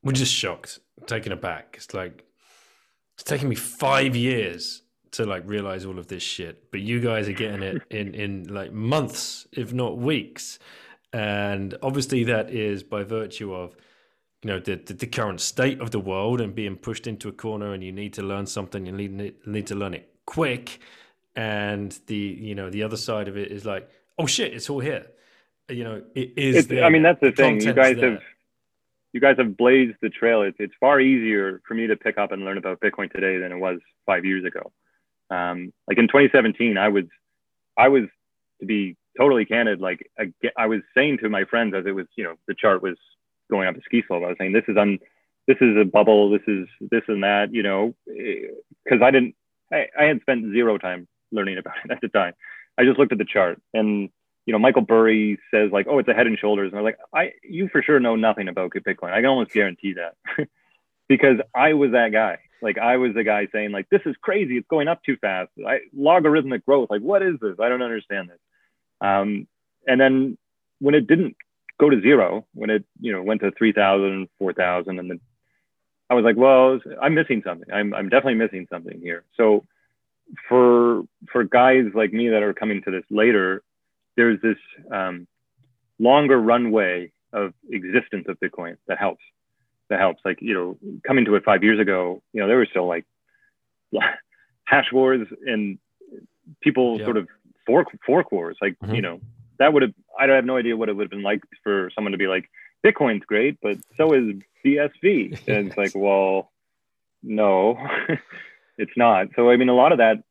we're just shocked, taken aback. It's like it's taken me five years to like realize all of this shit, but you guys are getting it in in like months, if not weeks. And obviously, that is by virtue of you know the, the the current state of the world and being pushed into a corner and you need to learn something you need need to learn it quick and the you know the other side of it is like oh shit it's all here you know it is there. I mean, that's the thing. You guys there. have you guys have blazed the trail. It's it's far easier for me to pick up and learn about Bitcoin today than it was five years ago. Um, like in 2017, I was I was to be totally candid. Like I, I was saying to my friends as it was, you know, the chart was going up a ski slope. I was saying this is un this is a bubble. This is this and that. You know, eh, because I didn't. I, I had spent zero time learning about it at the time. I just looked at the chart and you know, Michael Burry says like, oh, it's a head and shoulders. And I was like, I, you for sure know nothing about Bitcoin. I can almost guarantee that because I was that guy. Like I was the guy saying like, this is crazy. It's going up too fast. I, logarithmic growth. Like, what is this? I don't understand this. Um, and then when it didn't go to zero, when it, you know, went to 3,000, 4,000, and then I was like, well, I'm missing something. I'm, I'm definitely missing something here. So for, for guys like me that are coming to this later, there's this um, longer runway of existence of Bitcoin that helps. That helps. Like you know, coming to it five years ago, you know, there were still like hash wars and people Yeah. sort of fork fork wars. Like Mhm. you know, that would have. I have no idea what it would have been like for someone to be like, Bitcoin's great, but so is BSV. And it's like, well, no, it's not. So I mean, a lot of that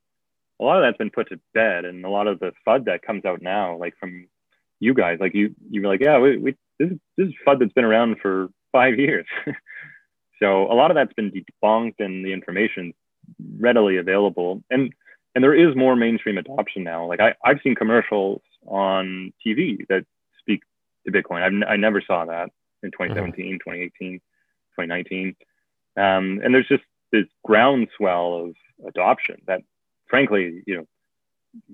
a lot of that's been put to bed and a lot of the fud that comes out now like from you guys like you you're like yeah we, we this, is, this is fud that's been around for five years so a lot of that's been debunked and the information readily available and and there is more mainstream adoption now like I, i've seen commercials on tv that speak to bitcoin I've, i never saw that in 2017 2018 2019 um, and there's just this groundswell of adoption that frankly, you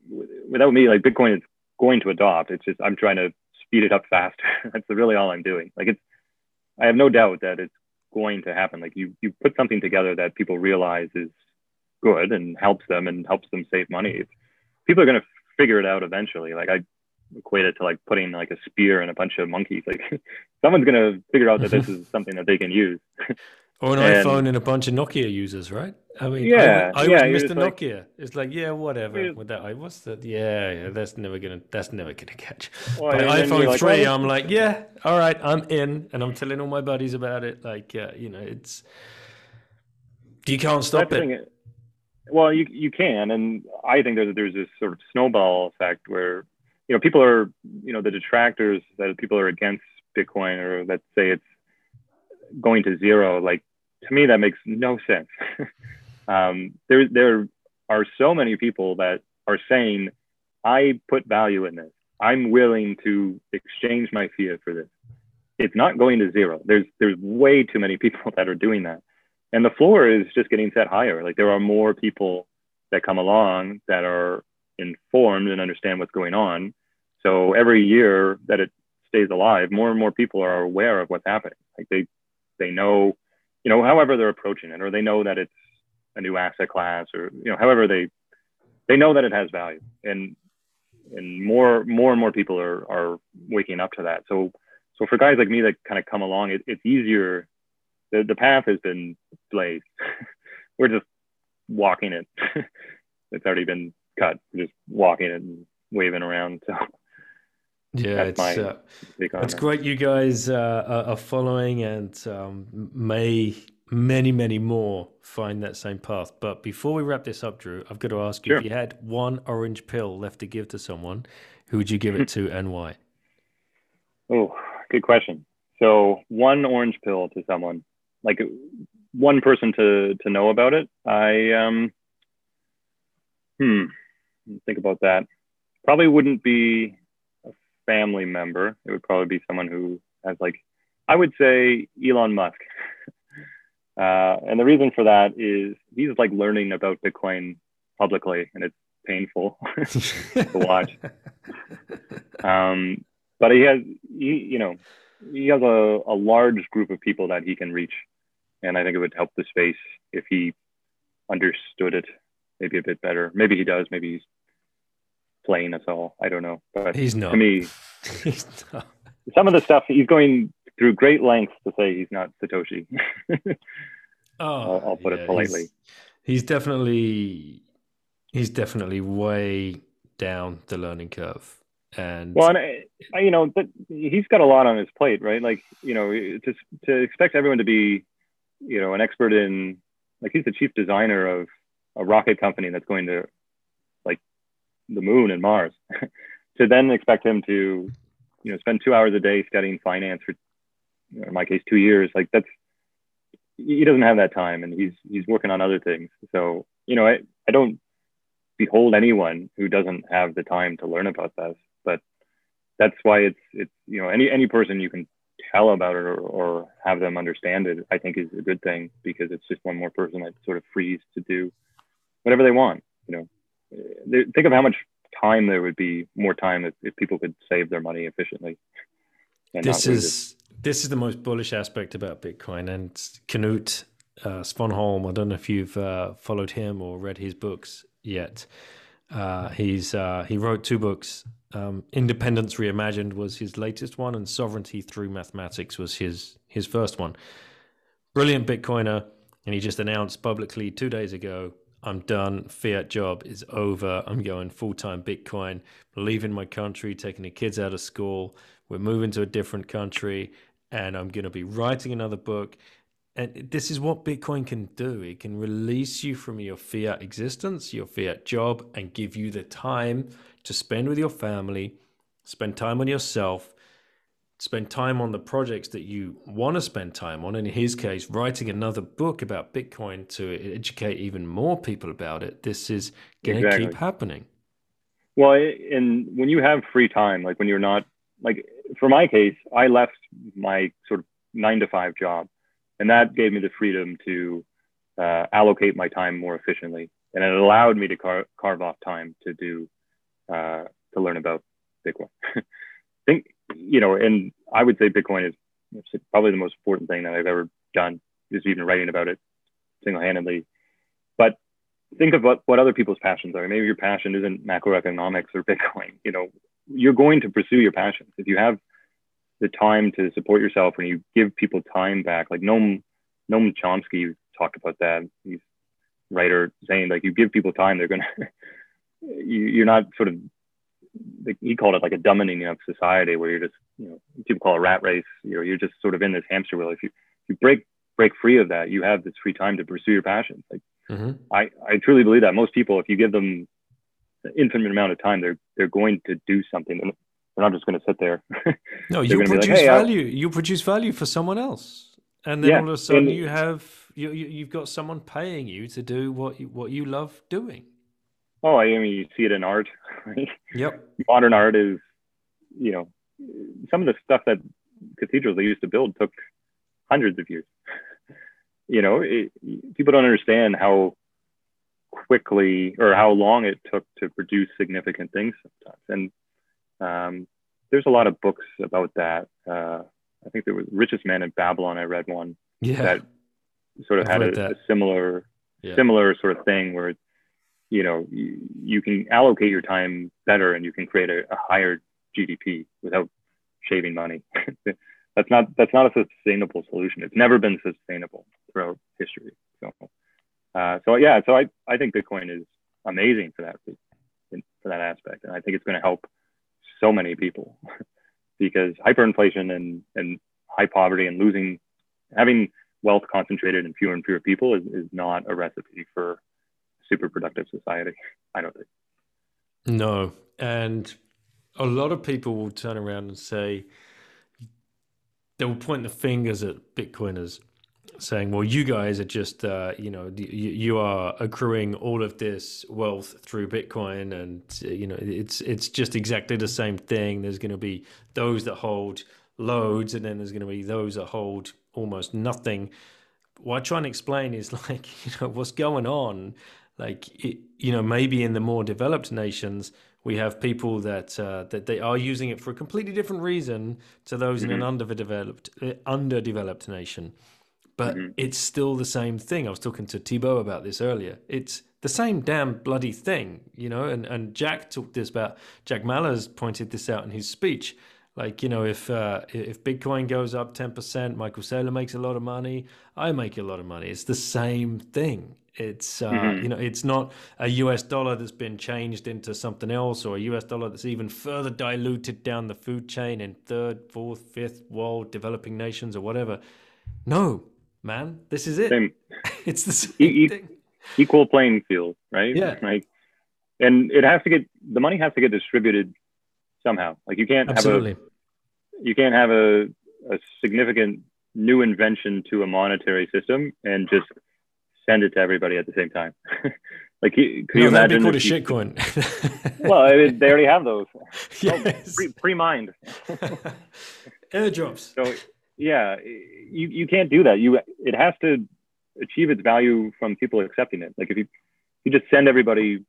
know, without me, like Bitcoin is going to adopt. It's just I'm trying to speed it up faster. That's really all I'm doing. Like it's, I have no doubt that it's going to happen. Like you, you put something together that people realize is good and helps them and helps them save money. People are going to figure it out eventually. Like I equate it to like putting like a spear in a bunch of monkeys. Like someone's going to figure out that this is something that they can use. Or an And- iPhone and a bunch of Nokia users, right? I mean, Yeah, I, I yeah, was just like- Nokia. It's like, yeah, whatever. With that, I what's that? Yeah, yeah, that's never gonna, that's never gonna catch. Well, But iPhone like, three, I'm like, yeah, all right, I'm in, and I'm telling all my buddies about it. Like, uh, you know, it's you can't stop it. Well, you you can, and I think there's there's this sort of snowball effect where you know people are you know the detractors that people are against Bitcoin or let's say it's going to zero. Like to me, that makes no sense. um, there there are so many people that are saying I put value in this. I'm willing to exchange my fiat for this. It's not going to zero. There's there's way too many people that are doing that. And the floor is just getting set higher. Like there are more people that come along that are informed and understand what's going on. So every year that it stays alive, more and more people are aware of what's happening. Like they they know, you know, however they're approaching it, or they know that it's a new asset class, or you know, however they they know that it has value. And and more more and more people are are waking up to that. So so for guys like me that kind of come along, it, it's easier. The the path has been blazed. We're just walking it. it's already been cut. We're just walking it and waving around. So yeah, it's uh, it's great. You guys uh, are following, and um, may many, many more find that same path. But before we wrap this up, Drew, I've got to ask you: sure. if you had one orange pill left to give to someone, who would you give it to, and why? Oh, good question. So, one orange pill to someone, like one person to to know about it. I um, hmm, think about that. Probably wouldn't be a family member. It would probably be someone who has like, I would say Elon Musk. uh, and the reason for that is he's like learning about Bitcoin publicly, and it's painful to watch. Um, but he has, he, you know, he has a, a large group of people that he can reach, and I think it would help the space if he understood it maybe a bit better. Maybe he does. Maybe he's playing us all. I don't know, but he's not. To me, he's not. some of the stuff he's going through great lengths to say he's not Satoshi. oh, I'll, I'll put yeah, it politely. He's, he's definitely he's definitely way down the learning curve. And well, and I, you know, that he's got a lot on his plate, right? Like, you know, to to expect everyone to be, you know, an expert in, like, he's the chief designer of a rocket company that's going to like the moon and Mars, to then expect him to, you know, spend two hours a day studying finance for, in my case, two years, like that's, he doesn't have that time and he's, he's working on other things. So, you know, I, I don't behold anyone who doesn't have the time to learn about this, but that's why it's, it's, you know, any, any person you can tell about it or, or have them understand it, I think is a good thing because it's just one more person that sort of frees to do whatever they want, you know, think of how much time there would be more time if, if people could save their money efficiently. This is this is the most bullish aspect about Bitcoin and Knut uh, Svanholm. I don't know if you've uh, followed him or read his books yet. Uh, he's uh, he wrote two books. Um, Independence Reimagined was his latest one, and Sovereignty Through Mathematics was his his first one. Brilliant Bitcoiner, and he just announced publicly two days ago I'm done. Fiat job is over. I'm going full time Bitcoin, leaving my country, taking the kids out of school. We're moving to a different country, and I'm going to be writing another book. And this is what Bitcoin can do it can release you from your fiat existence, your fiat job, and give you the time to spend with your family, spend time on yourself, spend time on the projects that you want to spend time on. And in his case, writing another book about Bitcoin to educate even more people about it. This is going to exactly. keep happening. Well, and when you have free time, like when you're not, like for my case, I left my sort of nine to five job, and that gave me the freedom to uh, allocate my time more efficiently, and it allowed me to car- carve off time to do uh, to learn about Bitcoin. I think you know, and I would say Bitcoin is probably the most important thing that I've ever done, is even writing about it single handedly. But think of what, what other people's passions are. Maybe your passion isn't macroeconomics or Bitcoin. You know, you're going to pursue your passions. If you have the time to support yourself when you give people time back, like Noam, Noam Chomsky talked about that. He's writer saying like you give people time, they're gonna you, you're not sort of he called it like a dumbing of society where you're just you know people call it a rat race. You know you're just sort of in this hamster wheel. If you if you break break free of that you have this free time to pursue your passions. Like mm-hmm. i i truly believe that. Most people if you give them an infinite amount of time they're they're going to do something they're not just going to sit there no you produce like, hey, value I'll... you produce value for someone else and then yeah, all of a sudden and, you have you, you you've got someone paying you to do what you, what you love doing Oh, I mean, you see it in art. Right? Yep. Modern art is you know, some of the stuff that cathedrals they used to build took hundreds of years. you know, it, people don't understand how quickly or how long it took to produce significant things sometimes. And um, there's a lot of books about that. Uh, I think there was Richest Man in Babylon. I read one yeah. that sort of I've had a, a similar Yeah. similar sort of thing where you know you, you can allocate your time better and you can create a, a higher GDP without shaving money. that's not that's not a sustainable solution. It's never been sustainable throughout history. So uh, so yeah, so I I think Bitcoin is amazing for that for that aspect, and I think it's going to help so many people because hyperinflation and and high poverty and losing having wealth concentrated in fewer and fewer people is, is not a recipe for super productive society. I don't think. No. And a lot of people will turn around and say, they'll point the fingers at Bitcoiners saying, well, you guys are just, uh, you know, you, you are accruing all of this wealth through Bitcoin. And, uh, you know, it's, it's just exactly the same thing. There's going to be those that hold loads and then there's going to be those that hold almost nothing. What I try and explain is like, you know, what's going on like it, you know maybe in the more developed nations we have people that uh, that they are using it for a completely different reason to those in an underdeveloped uh, underdeveloped nation but it's still the same thing. I was talking to Thibaut about this earlier. It's the same damn bloody thing you know and and jack talked this about jack mallers pointed this out in his speech. Like you know if uh, if bitcoin goes up 10% michael saylor makes a lot of money i make a lot of money. It's the same thing. It's uh, you know it's not a US dollar that's been changed into something else or a US dollar that's even further diluted down the food chain in third, fourth, fifth world developing nations or whatever. No, man, this is it. Same It's the same you- thing. equal playing field, right? Yeah. Like, and it has to get the money has to get distributed somehow. Like you can't Absolutely. have a you can't have a, a significant new invention to a monetary system and just send it to everybody at the same time. like, you- could No, you that'd be called a shitcoin. well, I mean, they already have those. Oh, yes. Pre- pre-mined. Airdrops. So yeah, you, you can't do that. You it has to achieve its value from people accepting it. Like if you you just send everybody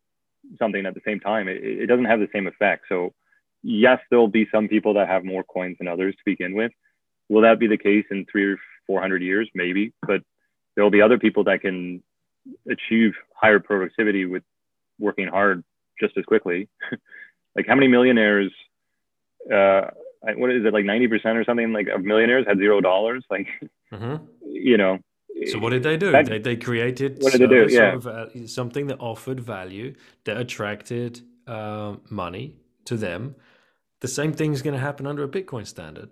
something at the same time, it, it doesn't have the same effect. So yes, there'll be some people that have more coins than others to begin with. Will that be the case in three or four hundred years? Maybe, but there'll be other people that can achieve higher productivity with working hard just as quickly. like how many millionaires uh, what is it like 90% or something like of millionaires had zero dollars like hmm you know So what did they do? That- they, they created What did they do? Yeah. or val- something that offered value that attracted uh, money to them. The same thing is going to happen under a Bitcoin standard.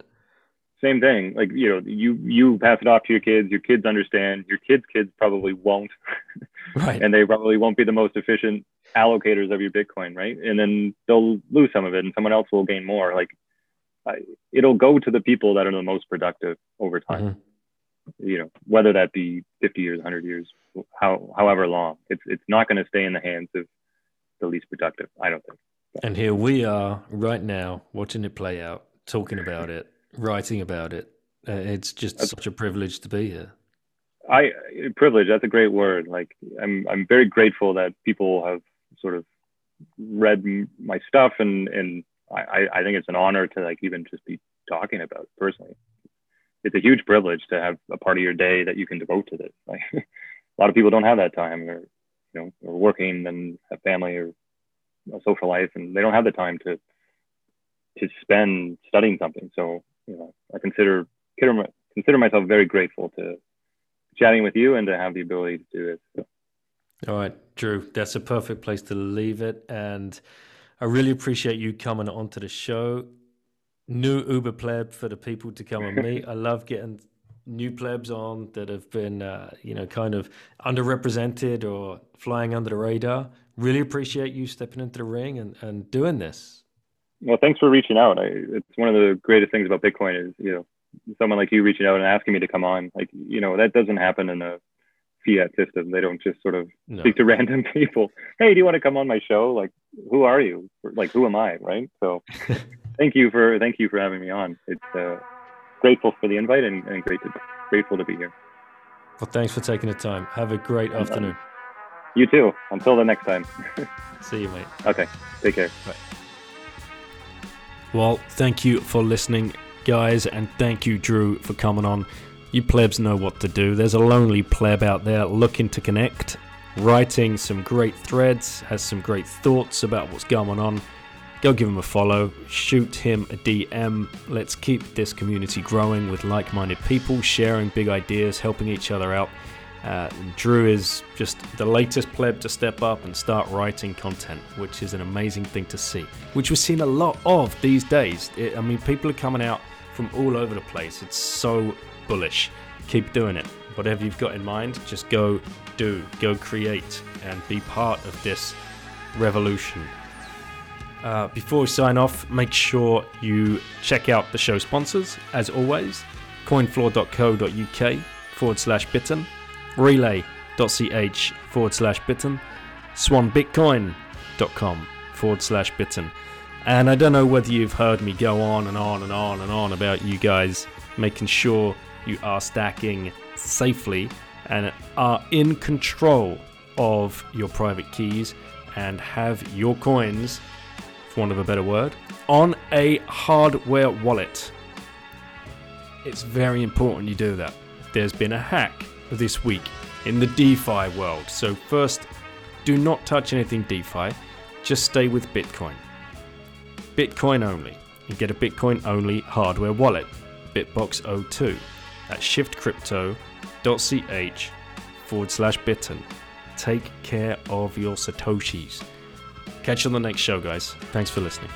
same thing like you know you you pass it off to your kids your kids understand your kids kids probably won't Right. and they probably won't be the most efficient allocators of your bitcoin right and then they'll lose some of it and someone else will gain more like I, it'll go to the people that are the most productive over time Mhm. you know whether that be 50 years 100 years how however long it's it's not going to stay in the hands of the least productive i don't think And here we are right now watching it play out, talking about it, writing about it. Uh, it's just such a privilege to be here. I privilege. That's a great word. Like I'm, I'm very grateful that people have sort of read my stuff, and and I, I- think it's an honor to like even just be talking about it personally. It's a huge privilege to have a part of your day that you can devote to this. Like a lot of people don't have that time, or you know, or working and have family or a social life, and they don't have the time to to spend studying something. So you know, I consider consider, consider myself very grateful to chatting with you and to have the ability to do it. So, All right, Drew, that's a perfect place to leave it. And I really appreciate you coming onto the show. New Uber pleb for the people to come and meet. I love getting new plebs on that have been, uh, you know, kind of underrepresented or flying under the radar. Really appreciate you stepping into the ring and, and doing this. well, thanks for reaching out. I, it's one of the greatest things about Bitcoin is you know someone like you reaching out and asking me to come on. Like you know that doesn't happen in a fiat system. They don't just sort of No. speak to random people. Hey, do you want to come on my show? Like, who are you? Like, who am I? Right. So, thank you for thank you for having me on. It's uh, grateful for the invite and, and great to, grateful to be here. Well, thanks for taking the time. Have a great afternoon. You too. Until the next time. See you, mate. Okay. Take care. Bye. Well, thank you for listening, guys, and thank you, Drew, for coming on. You plebs know what to do. There's a lonely pleb out there looking to connect, writing some great threads, has some great thoughts about what's going on. Go give him a follow, shoot him a DM. Let's keep this community growing with like minded people, sharing big ideas, helping each other out. Uh, Drew is just the latest pleb to step up and start writing content, which is an amazing thing to see, which we're seeing a lot of these days. It, I mean, people are coming out from all over the place. It's so bullish. Keep doing it. Whatever you've got in mind, just go do, go create, and be part of this revolution. Uh, before we sign off, make sure you check out the show sponsors, as always coinfloor.co.uk forward slash bitten relai.ch forward slash bitten, swanbitcoin.com forward slash bitten. And I don't know whether you've heard me go on and on and on and on about you guys making sure you are stacking safely and are in control of your private keys and have your coins, for want of a better word, on a hardware wallet. It's very important you do that. There's been a hack this week in the DeFi world. So, first, do not touch anything DeFi, just stay with Bitcoin. Bitcoin only. You get a Bitcoin only hardware wallet, BitBox02, at shiftcrypto.ch forward slash bitten. Take care of your Satoshis. Catch you on the next show, guys. Thanks for listening.